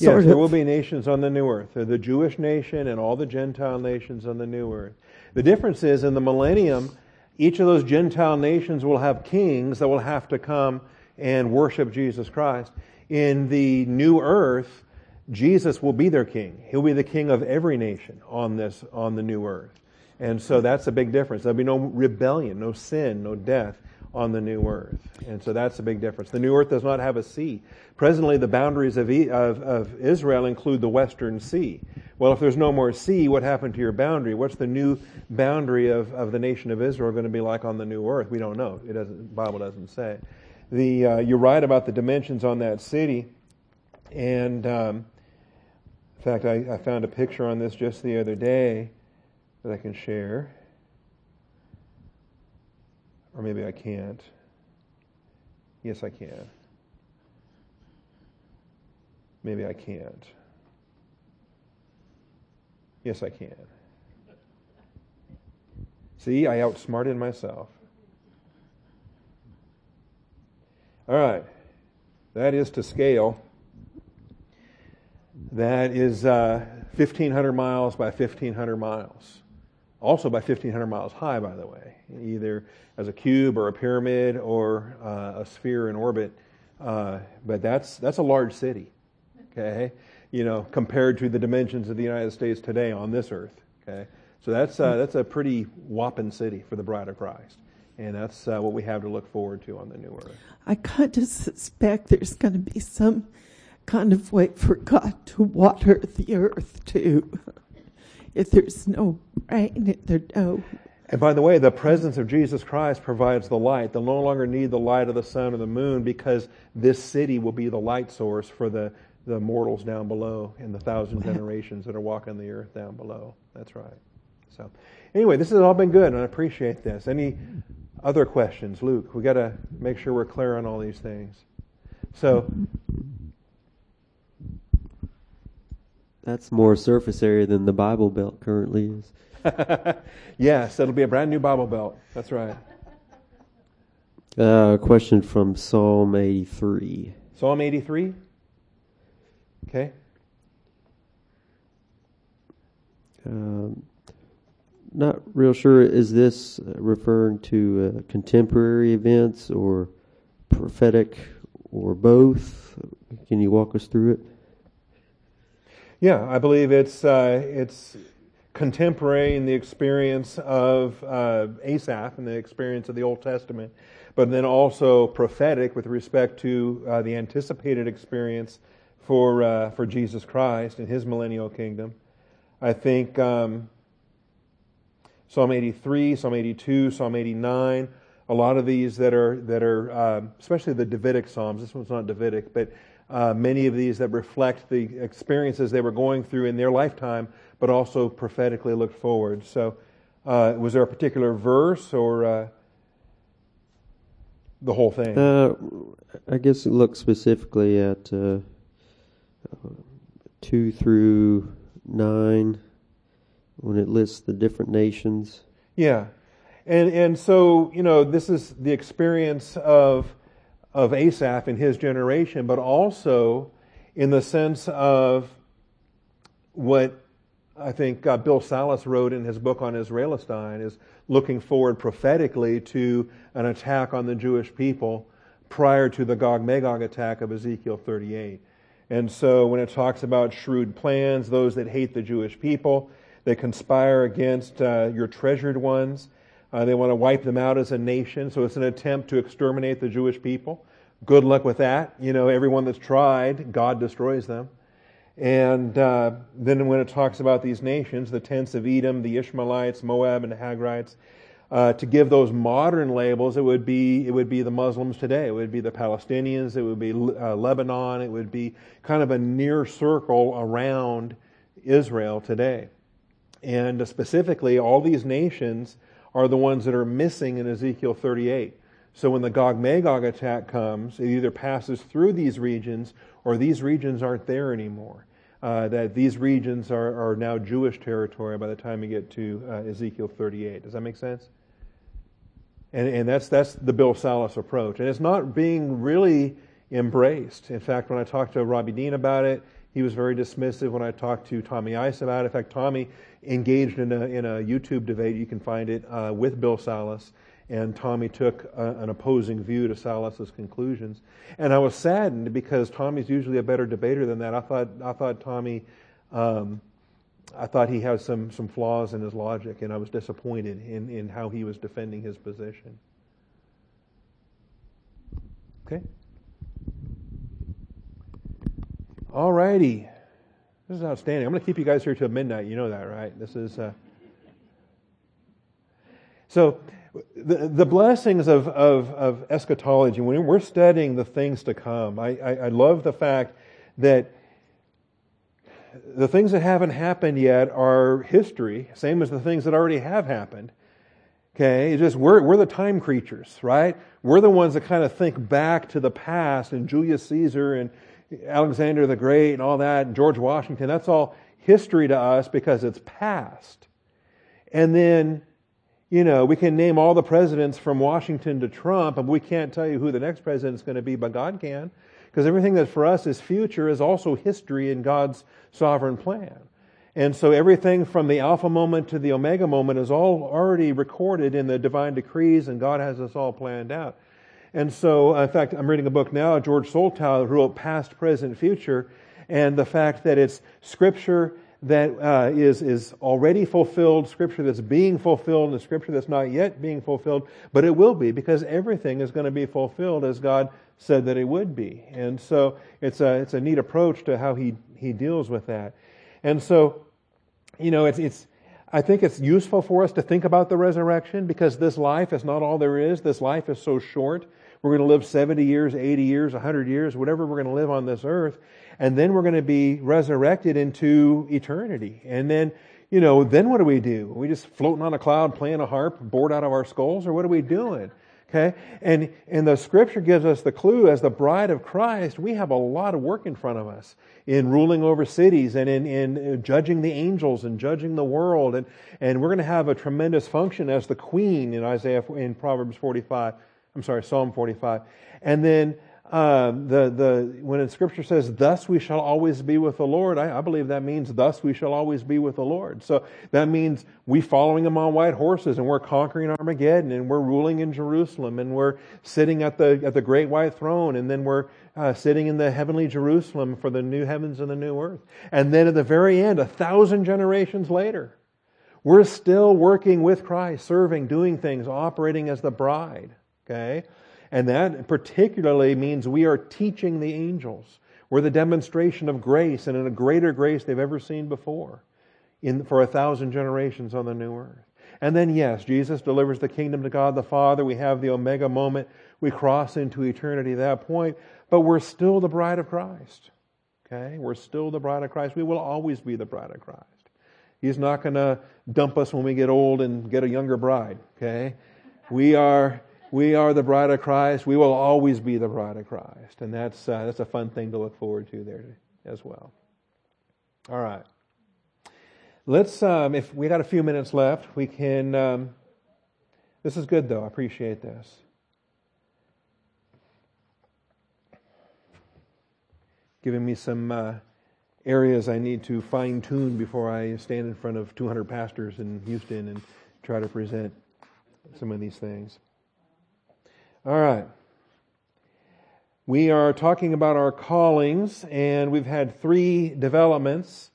Speaker 1: Yes, there will be nations on the new earth. The Jewish nation and all the Gentile nations on the new earth. The difference is in the millennium, each of those Gentile nations will have kings that will have to come and worship Jesus Christ. In the new earth, Jesus will be their king. He'll be the king of every nation on this on the new earth. And so that's a big difference. There'll be no rebellion, no sin, no death on the new earth. And so that's a big difference. The new earth does not have a sea. Presently, the boundaries of, of, of Israel include the western sea. Well, if there's no more sea, what happened to your boundary? What's the new boundary of, of the nation of Israel going to be like on the new earth? We don't know. It doesn't, the Bible doesn't say. The, uh, you're right about the dimensions on that city. And um, in fact, I, I found a picture on this just the other day that I can share. Or maybe I can't. Yes, I can. Maybe I can't. Yes, I can. See, I outsmarted myself. All right. That is to scale. That is uh, 1,500 miles by 1,500 miles. Also by 1,500 miles high, by the way, either as a cube or a pyramid or uh, a sphere in orbit. Uh, but that's, that's a large city, okay? You know, compared to the dimensions of the United States today on this earth, okay? So that's, uh, that's a pretty whopping city for the bride of Christ. And that's uh, what we have to look forward to on the new earth.
Speaker 4: I kind of suspect there's going to be some kind of way for God to water the earth too. If there's no rain, if there's no. Oh.
Speaker 1: And by the way, the presence of Jesus Christ provides the light. They'll no longer need the light of the sun or the moon because this city will be the light source for the, the mortals down below and the thousand generations that are walking the earth down below. That's right. So, anyway, this has all been good, and I appreciate this. Any other questions, Luke? We got to make sure we're clear on all these things. So,
Speaker 11: That's more surface area than the Bible Belt currently is.
Speaker 1: yes, it'll be a brand new Bible belt. That's right.
Speaker 11: Uh, a question from Psalm 83.
Speaker 1: Psalm 83. Okay.
Speaker 11: Um, not real sure. Is this uh, referring to uh, contemporary events or prophetic or both? Can you walk us through it?
Speaker 1: Yeah, I believe it's uh, it's contemporary in the experience of uh, Asaph and the experience of the Old Testament, but then also prophetic with respect to uh, the anticipated experience for uh, for Jesus Christ and His millennial kingdom. I think um, Psalm 83, Psalm 82, Psalm 89. A lot of these that are that are um, especially the Davidic psalms. This one's not Davidic, but uh, many of these that reflect the experiences they were going through in their lifetime, but also prophetically look forward. So, uh, was there a particular verse or uh, the whole thing?
Speaker 11: Uh, I guess it looks specifically at uh, two through nine when it lists the different nations.
Speaker 1: Yeah, and and so you know this is the experience of of Asaph and his generation, but also in the sense of what I think uh, Bill Salus wrote in his book on Israelistine is looking forward prophetically to an attack on the Jewish people prior to the Gog Magog attack of Ezekiel 38. And so when it talks about shrewd plans, those that hate the Jewish people, they conspire against uh, your treasured ones. Uh, they want to wipe them out as a nation. So it's an attempt to exterminate the Jewish people. Good luck with that. You know, everyone that's tried, God destroys them. And uh, then when it talks about these nations, the tents of Edom, the Ishmaelites, Moab, and the Hagrites, uh, to give those modern labels, it would be it would be the Muslims today. It would be the Palestinians. It would be uh, Lebanon. It would be kind of a near circle around Israel today. And specifically, all these nations are the ones that are missing in Ezekiel 38. So when the Gog Magog attack comes, it either passes through these regions or these regions aren't there anymore. uh, that these regions are, are now Jewish territory by the time you get to uh, Ezekiel 38. Does that make sense? And, and that's, that's the Bill Salus approach. And it's not being really embraced. In fact, when I talked to Robbie Dean about it, he was very dismissive when I talked to Tommy Ice about it. In fact, Tommy engaged in a, in a YouTube debate, you can find it, uh, with Bill Salus and Tommy took a, an opposing view to Salus's conclusions. And I was saddened because Tommy's usually a better debater than that. I thought I thought Tommy, um, I thought he had some some flaws in his logic, and I was disappointed in in how he was defending his position. Okay. All righty. This is outstanding. I'm going to keep you guys here till midnight. You know that, right? This is. Uh... So the, the blessings of, of, of eschatology, when we're studying the things to come, I, I, I love the fact that the things that haven't happened yet are history, same as the things that already have happened. Okay, it's just we're, we're the time creatures, right? We're the ones that kind of think back to the past and Julius Caesar and Alexander the Great and all that, and George Washington. That's all history to us because it's past. And then you know, we can name all the presidents from Washington to Trump, but we can't tell you who the next president is going to be, but God can. Because everything that for us is future is also history in God's sovereign plan. And so everything from the Alpha moment to the Omega moment is all already recorded in the divine decrees, and God has us all planned out. And so, uh, in fact, I'm reading a book now, George Soltau, who wrote Past, Present, Future, and the fact that it's Scripture that uh, is is already fulfilled, scripture that's being fulfilled, and scripture that's not yet being fulfilled, but it will be because everything is going to be fulfilled as God said that it would be. And so it's a it's a neat approach to how he he deals with that. And so, you know, it's it's I think it's useful for us to think about the resurrection because this life is not all there is. This life is so short. We're going to live 70 years, 80 years, 100 years, whatever we're going to live on this earth and then we're going to be resurrected into eternity. And then, you know, then what do we do? Are we just floating on a cloud playing a harp, bored out of our skulls, or what are we doing? Okay? And, and the scripture gives us the clue as the bride of Christ, we have a lot of work in front of us in ruling over cities and in, in uh, judging the angels and judging the world. And, and we're going to have a tremendous function as the queen in Isaiah, in Proverbs 45. I'm sorry, Psalm 45. And then um, the, the, when in Scripture says, thus we shall always be with the Lord, I, I, believe that means thus we shall always be with the Lord. So that means we following him on white horses and we're conquering Armageddon and we're ruling in Jerusalem and we're sitting at the, at the great white throne and then we're uh, sitting in the heavenly Jerusalem for the new heavens and the new earth. And then at the very end, a thousand generations later, we're still working with Christ, serving, doing things, operating as the bride. Okay? And that particularly means we are teaching the angels. We're the demonstration of grace and in a greater grace they've ever seen before in, for a thousand generations on the new earth. And then, yes, Jesus delivers the kingdom to God the Father. We have the Omega moment. We cross into eternity at that point, but we're still the bride of Christ. Okay? We're still the bride of Christ. We will always be the bride of Christ. He's not going to dump us when we get old and get a younger bride. Okay? We are we are the bride of Christ. We will always be the bride of Christ. And that's, uh, that's a fun thing to look forward to there as well. All right. Let's, um, if we got a few minutes left, we can. Um, this is good, though. I appreciate this. Giving me some uh, areas I need to fine tune before I stand in front of 200 pastors in Houston and try to present some of these things. All right. We are talking about our callings, and we've had three developments.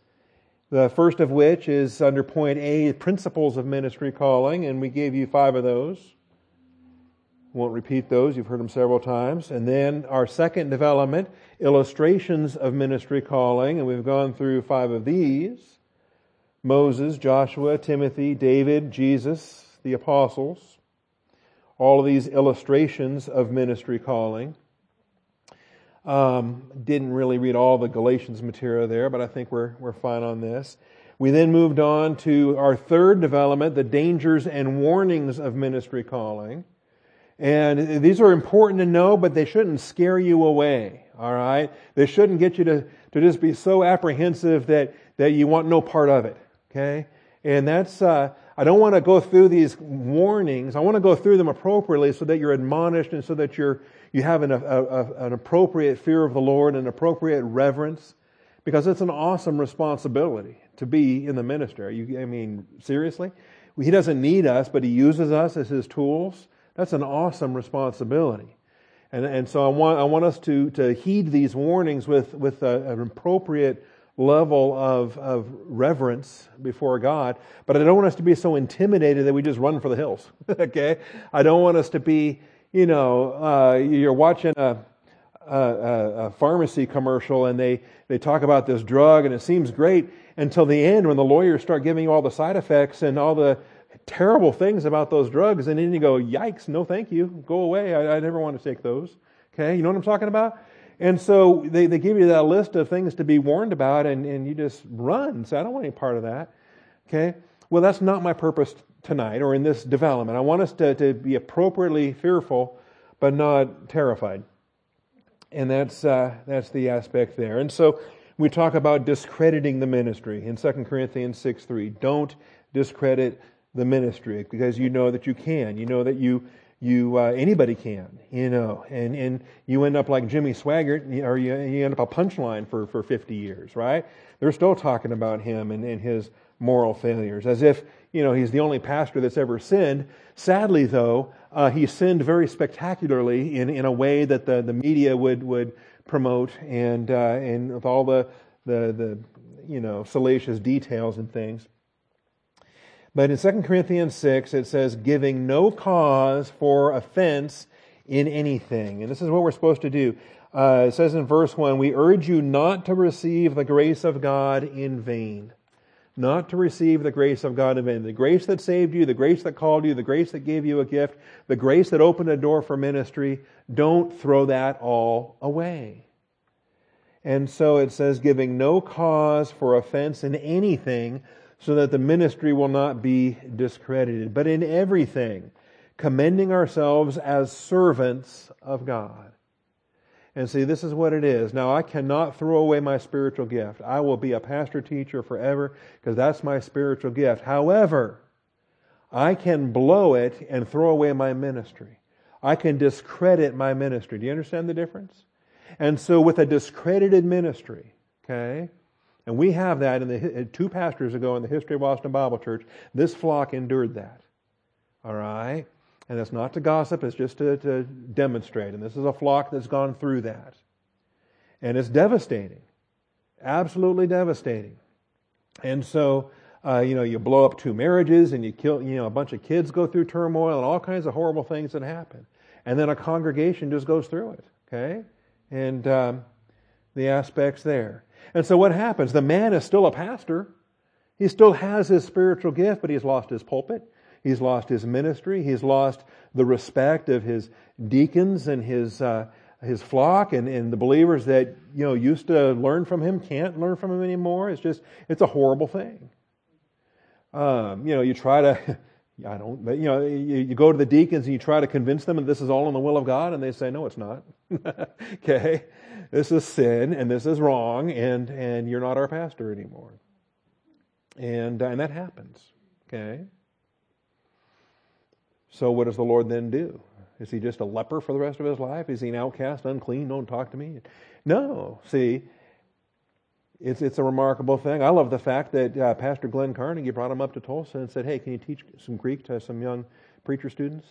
Speaker 1: The first of which is under point A, principles of ministry calling, and we gave you five of those. Won't repeat those, you've heard them several times. And then our second development, illustrations of ministry calling, and we've gone through five of these Moses, Joshua, Timothy, David, Jesus, the apostles all of these illustrations of ministry calling. Um, didn't really read all the Galatians material there, but I think we're, we're fine on this. We then moved on to our third development, the dangers and warnings of ministry calling. And these are important to know, but they shouldn't scare you away. All right? They shouldn't get you to, to just be so apprehensive that, that you want no part of it. Okay? And that's, uh, I don't want to go through these warnings. I want to go through them appropriately so that you're admonished and so that you're, you have an, a, a, an appropriate fear of the Lord, an appropriate reverence, because it's an awesome responsibility to be in the ministry. You, I mean, seriously? He doesn't need us, but He uses us as His tools. That's an awesome responsibility. And, and so I want, I want us to, to heed these warnings with, with a, an appropriate level of, of reverence before God, but I don't want us to be so intimidated that we just run for the hills. okay? I don't want us to be, you know, uh, you're watching a, a, a, pharmacy commercial and they, they talk about this drug and it seems great until the end when the lawyers start giving you all the side effects and all the terrible things about those drugs, and then you go, yikes, no thank you, go away, I, I never want to take those. Okay, you know what I'm talking about? And so they, they give you that list of things to be warned about, and, and you just run. Say, I don't want any part of that. Okay? Well, that's not my purpose tonight or in this development. I want us to, to be appropriately fearful, but not terrified. And that's, uh, that's the aspect there. And so we talk about discrediting the ministry in 2 Corinthians 6 3. Don't discredit the ministry because you know that you can. You know that you you uh, anybody can, you know, and and you end up like Jimmy Swaggart, or you, you end up a punchline for for 50 years, right? They're still talking about him and, and his moral failures, as if you know he's the only pastor that's ever sinned. Sadly, though, uh, he sinned very spectacularly in in a way that the the media would would promote, and uh, and with all the the the you know salacious details and things. But in 2 Corinthians 6, it says, giving no cause for offense in anything. And this is what we're supposed to do. Uh, it says in verse 1, we urge you not to receive the grace of God in vain. Not to receive the grace of God in vain. The grace that saved you, the grace that called you, the grace that gave you a gift, the grace that opened a door for ministry, don't throw that all away. And so it says, giving no cause for offense in anything, so that the ministry will not be discredited, but in everything, commending ourselves as servants of God. And see, this is what it is. Now, I cannot throw away my spiritual gift. I will be a pastor teacher forever because that's my spiritual gift. However, I can blow it and throw away my ministry. I can discredit my ministry. Do you understand the difference? And so, with a discredited ministry, okay, and we have that in the two pastors ago in the history of Austin Bible Church. This flock endured that. All right? And it's not to gossip, it's just to, to demonstrate. And this is a flock that's gone through that. And it's devastating. Absolutely devastating. And so, uh, you know, you blow up two marriages and you kill, you know, a bunch of kids go through turmoil and all kinds of horrible things that happen. And then a congregation just goes through it, okay? And um, the aspects there. And so what happens? The man is still a pastor. He still has his spiritual gift, but he's lost his pulpit. He's lost his ministry. He's lost the respect of his deacons and his, uh, his flock and, and the believers that, you know, used to learn from him can't learn from him anymore. It's just, it's a horrible thing. Um, you know, you try to, I don't, but you know, you, you, go to the deacons and you try to convince them that this is all in the will of God, and they say, no, it's not. okay? This is sin, and this is wrong, and, and you're not our pastor anymore. And, and that happens. Okay? So what does the Lord then do? Is he just a leper for the rest of his life? Is he an outcast, unclean, don't talk to me? No. See, it's, it's a remarkable thing. I love the fact that uh, Pastor Glenn Carnegie brought him up to Tulsa and said, Hey, can you teach some Greek to some young preacher students?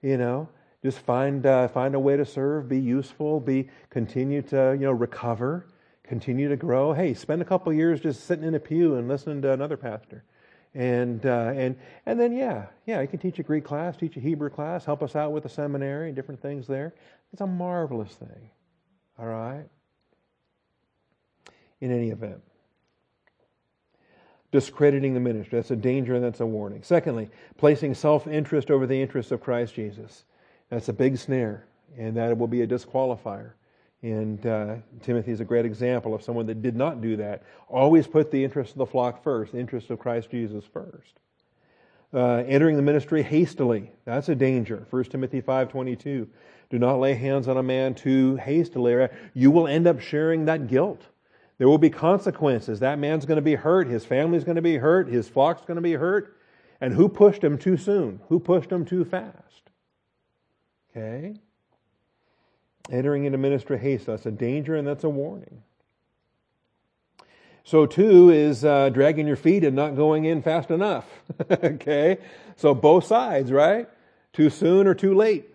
Speaker 1: You know, just find, uh, find a way to serve, be useful, be, continue to, you know, recover, continue to grow. Hey, spend a couple years just sitting in a pew and listening to another pastor. And, uh, and, and then, yeah, yeah, you can teach a Greek class, teach a Hebrew class, help us out with the seminary and different things there. It's a marvelous thing. All right? In any event. Discrediting the ministry. That's a danger and that's a warning. Secondly, placing self interest over the interests of Christ Jesus. That's a big snare, and that will be a disqualifier. And uh, Timothy is a great example of someone that did not do that. Always put the interest of the flock first, the interest of Christ Jesus first. Uh, entering the ministry hastily. That's a danger. 1 Timothy 5.22. Do not lay hands on a man too hastily. You will end up sharing that guilt. There will be consequences. That man's going to be hurt. His family's going to be hurt. His flock's going to be hurt. And who pushed him too soon? Who pushed him too fast? Okay? Entering into ministry haste. That's a danger and that's a warning. So, too, is uh, dragging your feet and not going in fast enough. okay? So, both sides, right? Too soon or too late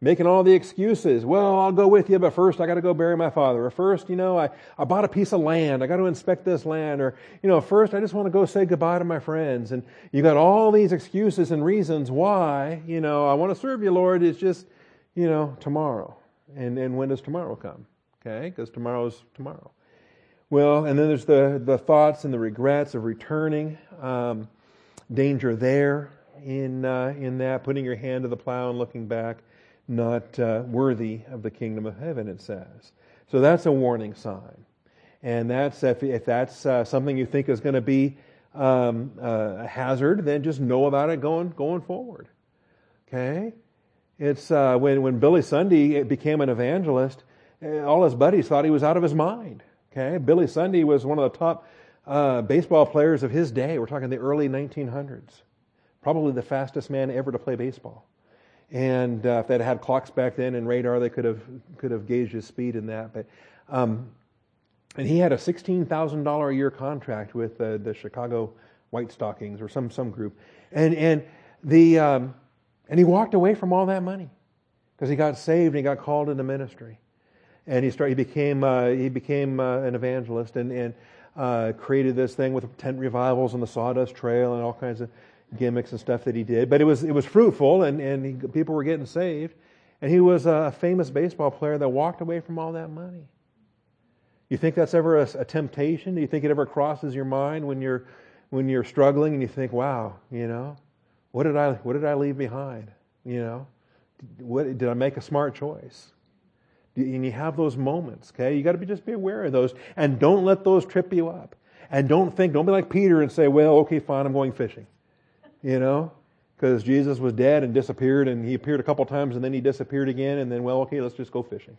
Speaker 1: making all the excuses. Well, I'll go with you, but first I got to go bury my father. Or first, you know, I, I bought a piece of land. I got to inspect this land. Or, you know, first I just want to go say goodbye to my friends. And you got all these excuses and reasons why, you know, I want to serve you, Lord. It's just, you know, tomorrow. And, and when does tomorrow come? Okay? Because tomorrow's tomorrow. Well, and then there's the, the thoughts and the regrets of returning. Um, danger there in, uh, in that, putting your hand to the plow and looking back not uh, worthy of the kingdom of heaven, it says. So that's a warning sign. And that's if, if that's uh, something you think is going to be um, uh, a hazard, then just know about it going going forward. Okay, it's uh, when when Billy Sunday became an evangelist, uh, all his buddies thought he was out of his mind. Okay, Billy Sunday was one of the top uh, baseball players of his day. We're talking the early 1900s, probably the fastest man ever to play baseball. And uh, if they'd had clocks back then and radar, they could have could have gauged his speed in that. But um, and he had a sixteen thousand dollar a year contract with uh, the Chicago White Stockings or some some group, and and the um, and he walked away from all that money because he got saved and he got called into ministry, and he started he became uh, he became uh, an evangelist and and uh, created this thing with tent revivals on the Sawdust Trail and all kinds of gimmicks and stuff that he did, but it was it was fruitful, and and he, people were getting saved, and he was a famous baseball player that walked away from all that money. You think that's ever a, a temptation? Do you think it ever crosses your mind when you're when you're struggling and you think, "Wow, you know, what did I what did I leave behind? You know, what did I make a smart choice?" And you have those moments, okay? You got to be just be aware of those, and don't let those trip you up. And don't think, don't be like Peter and say, "Well, okay, fine, I'm going fishing." You know, because Jesus was dead and disappeared, and he appeared a couple times, and then he disappeared again, and then, well, okay, let's just go fishing.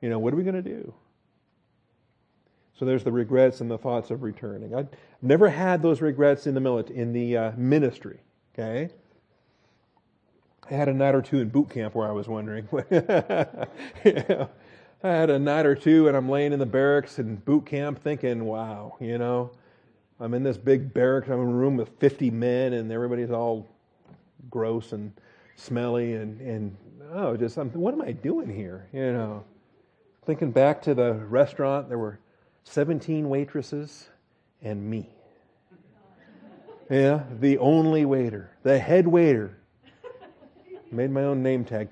Speaker 1: You know, what are we going to do? So there's the regrets and the thoughts of returning. I've never had those regrets in the military, in the uh, ministry. Okay, I had a night or two in boot camp where I was wondering. I had a night or two, and I'm laying in the barracks in boot camp, thinking, "Wow, you know, I'm in this big barracks. I'm in a room with 50 men, and everybody's all gross and smelly, and and oh, just I'm, what am I doing here? You know, thinking back to the restaurant, there were 17 waitresses and me. Yeah, the only waiter, the head waiter. Made my own name tag.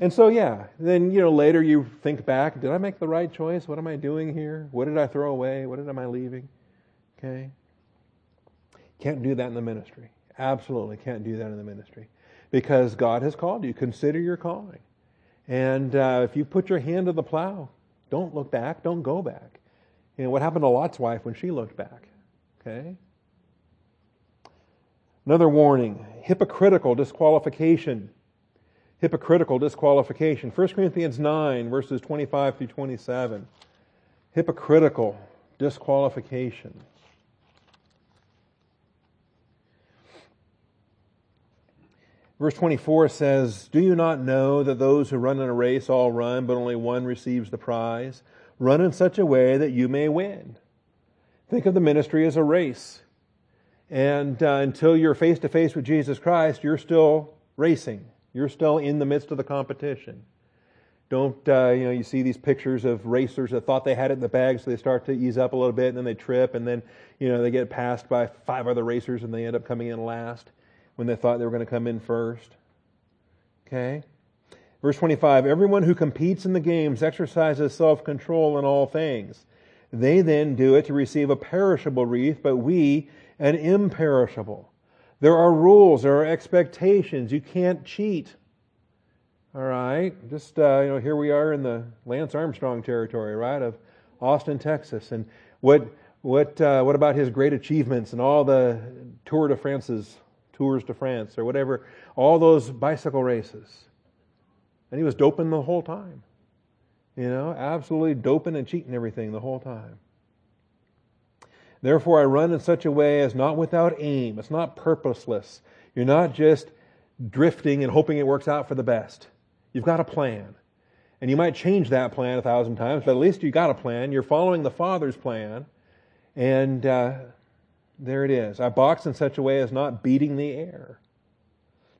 Speaker 1: And so, yeah, then, you know, later you think back, did I make the right choice? What am I doing here? What did I throw away? What am I leaving? Okay? Can't do that in the ministry. Absolutely can't do that in the ministry. Because God has called you. Consider your calling. And uh, if you put your hand to the plow, don't look back, don't go back. You know, what happened to Lot's wife when she looked back? Okay? Another warning hypocritical disqualification. Hypocritical disqualification. 1 Corinthians 9, verses 25 through 27. Hypocritical disqualification. Verse 24 says, Do you not know that those who run in a race all run, but only one receives the prize? Run in such a way that you may win. Think of the ministry as a race. And uh, until you're face to face with Jesus Christ, you're still racing. You're still in the midst of the competition. Don't, uh, you know, you see these pictures of racers that thought they had it in the bag, so they start to ease up a little bit, and then they trip, and then, you know, they get passed by five other racers, and they end up coming in last when they thought they were going to come in first. Okay? Verse 25 Everyone who competes in the games exercises self control in all things. They then do it to receive a perishable wreath, but we an imperishable. There are rules, there are expectations. You can't cheat. All right? Just, uh, you know, here we are in the Lance Armstrong territory, right, of Austin, Texas. And what what, uh, what about his great achievements and all the Tour de France's, Tours de France, or whatever, all those bicycle races? And he was doping the whole time. You know, absolutely doping and cheating everything the whole time. Therefore, I run in such a way as not without aim. It's not purposeless. You're not just drifting and hoping it works out for the best. You've got a plan. And you might change that plan a thousand times, but at least you got a plan. You're following the Father's plan. And uh, there it is. I box in such a way as not beating the air.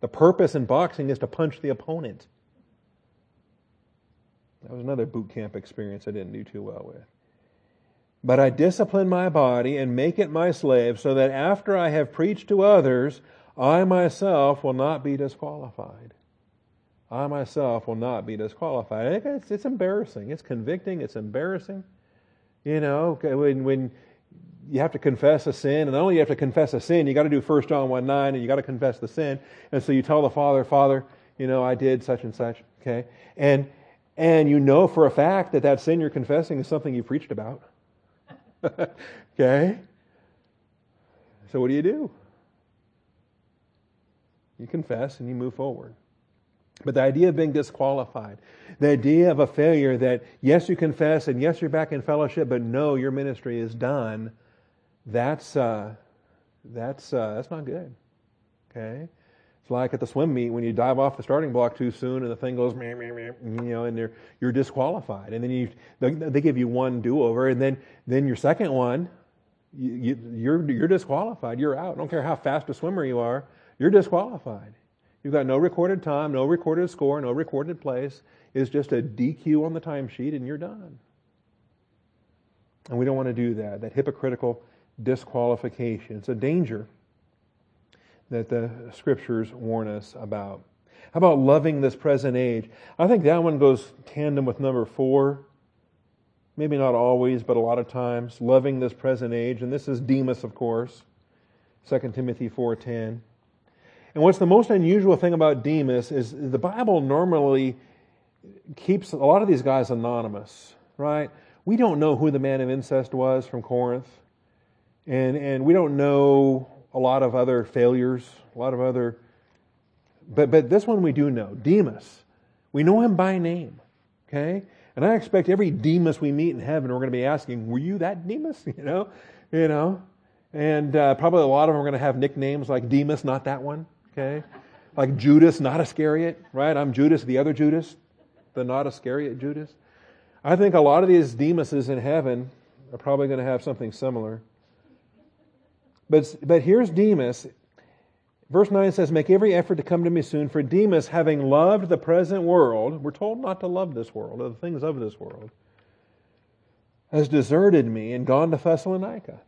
Speaker 1: The purpose in boxing is to punch the opponent. That was another boot camp experience I didn't do too well with. But I discipline my body and make it my slave so that after I have preached to others, I myself will not be disqualified. I myself will not be disqualified. It's, it's embarrassing. It's convicting. It's embarrassing. You know, when, when you have to confess a sin, and not only you have to confess a sin, you got to do 1 John 1 9, and you got to confess the sin. And so you tell the Father, Father, you know, I did such and such. Okay? And, and you know for a fact that that sin you're confessing is something you preached about. okay? So what do you do? You confess and you move forward. But the idea of being disqualified, the idea of a failure that yes, you confess and yes, you're back in fellowship, but no, your ministry is done, that's, uh, that's, uh, that's not good. Okay? It's like at the swim meet when you dive off the starting block too soon and the thing goes, you know, and you're, you're disqualified. And then you, they give you one do-over, and then, then your second one, you, you, you're, you're disqualified. You're out. I don't care how fast a swimmer you are, you're disqualified. You've got no recorded time, no recorded score, no recorded place. It's just a DQ on the timesheet, and you're done. And we don't want to do that, that hypocritical disqualification. It's a danger that the scriptures warn us about. How about loving this present age? I think that one goes tandem with number four. Maybe not always, but a lot of times. Loving this present age. And this is Demas, of course. 2 Timothy 4.10. And what's the most unusual thing about Demas is the Bible normally keeps a lot of these guys anonymous, right? We don't know who the man of incest was from Corinth. And, and we don't know a lot of other failures, a lot of other. But, but this one we do know Demas. We know him by name. Okay? And I expect every Demas we meet in heaven, we're going to be asking, Were you that Demas? You know? You know? And uh, probably a lot of them are going to have nicknames like Demas, not that one. Okay? Like Judas, not Iscariot, right? I'm Judas, the other Judas, the not Iscariot Judas. I think a lot of these Demases in heaven are probably going to have something similar. But, but here's Demas. Verse 9 says, Make every effort to come to me soon, for Demas, having loved the present world, we're told not to love this world, or the things of this world, has deserted me and gone to Thessalonica.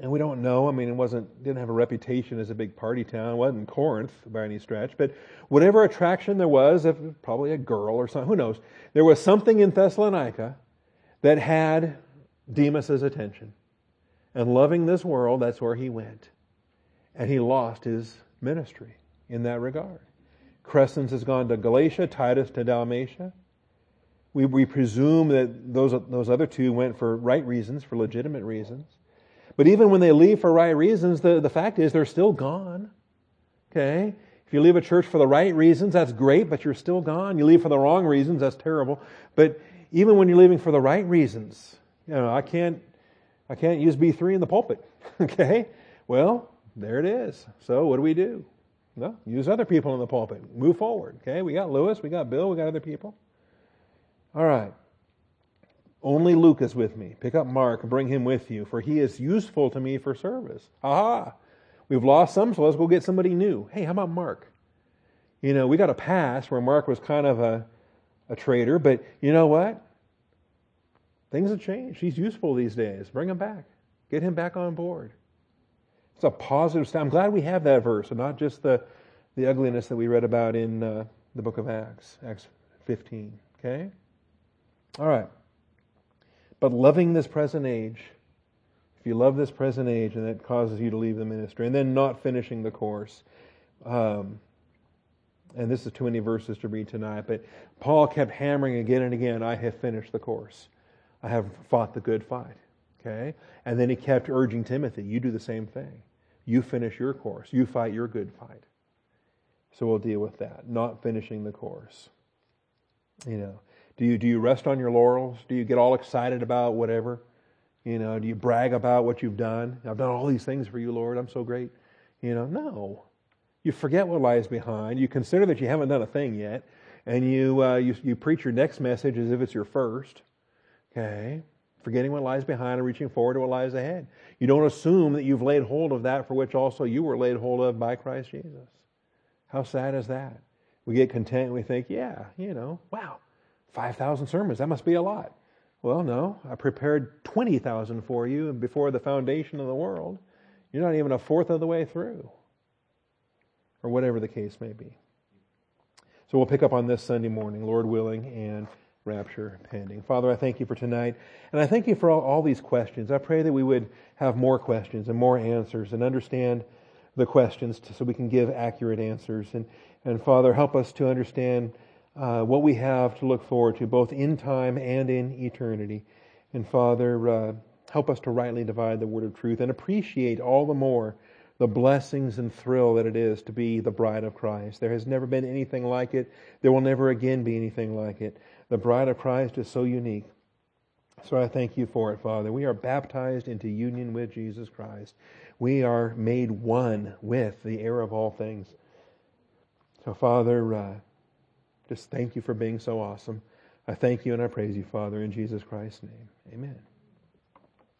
Speaker 1: And we don't know. I mean, it wasn't didn't have a reputation as a big party town. It wasn't Corinth by any stretch. But whatever attraction there was, if probably a girl or something, who knows? There was something in Thessalonica that had Demas's attention. And loving this world, that's where he went. And he lost his ministry in that regard. Crescens has gone to Galatia, Titus to Dalmatia. We, we presume that those, those other two went for right reasons, for legitimate reasons. But even when they leave for right reasons, the, the fact is they're still gone. Okay? If you leave a church for the right reasons, that's great, but you're still gone. You leave for the wrong reasons, that's terrible. But even when you're leaving for the right reasons, you know, I can't I can't use B3 in the pulpit. okay? Well, there it is. So what do we do? No, use other people in the pulpit. Move forward. Okay? We got Lewis, we got Bill, we got other people. All right. Only Luke is with me. Pick up Mark, and bring him with you, for he is useful to me for service. Aha! We've lost some, so let's go get somebody new. Hey, how about Mark? You know, we got a past where Mark was kind of a, a traitor, but you know what? Things have changed. He's useful these days. Bring him back. Get him back on board. It's a positive step. I'm glad we have that verse and not just the, the ugliness that we read about in uh, the book of Acts, Acts 15. Okay? All right. But loving this present age, if you love this present age and that causes you to leave the ministry, and then not finishing the course, um, and this is too many verses to read tonight, but Paul kept hammering again and again, I have finished the course. I have fought the good fight. Okay? And then he kept urging Timothy, you do the same thing. You finish your course. You fight your good fight. So we'll deal with that, not finishing the course. You know, do you do you rest on your laurels? Do you get all excited about whatever? You know, do you brag about what you've done? I've done all these things for you, Lord. I'm so great. You know, no. You forget what lies behind. You consider that you haven't done a thing yet, and you uh, you you preach your next message as if it's your first. Okay, forgetting what lies behind and reaching forward to what lies ahead. You don't assume that you've laid hold of that for which also you were laid hold of by Christ Jesus. How sad is that? We get content and we think, yeah, you know, wow, 5,000 sermons, that must be a lot. Well, no, I prepared 20,000 for you before the foundation of the world. You're not even a fourth of the way through, or whatever the case may be. So we'll pick up on this Sunday morning, Lord willing, and rapture pending. Father, I thank you for tonight, and I thank you for all, all these questions. I pray that we would have more questions and more answers and understand the questions to, so we can give accurate answers. And, and Father, help us to understand uh, what we have to look forward to, both in time and in eternity. And Father, uh, help us to rightly divide the word of truth and appreciate all the more the blessings and thrill that it is to be the bride of Christ. There has never been anything like it. There will never again be anything like it. The bride of Christ is so unique. So I thank you for it, Father. We are baptized into union with Jesus Christ. We are made one with the heir of all things. So, Father, uh, just thank you for being so awesome. I thank you and I praise you, Father, in Jesus Christ's name. Amen.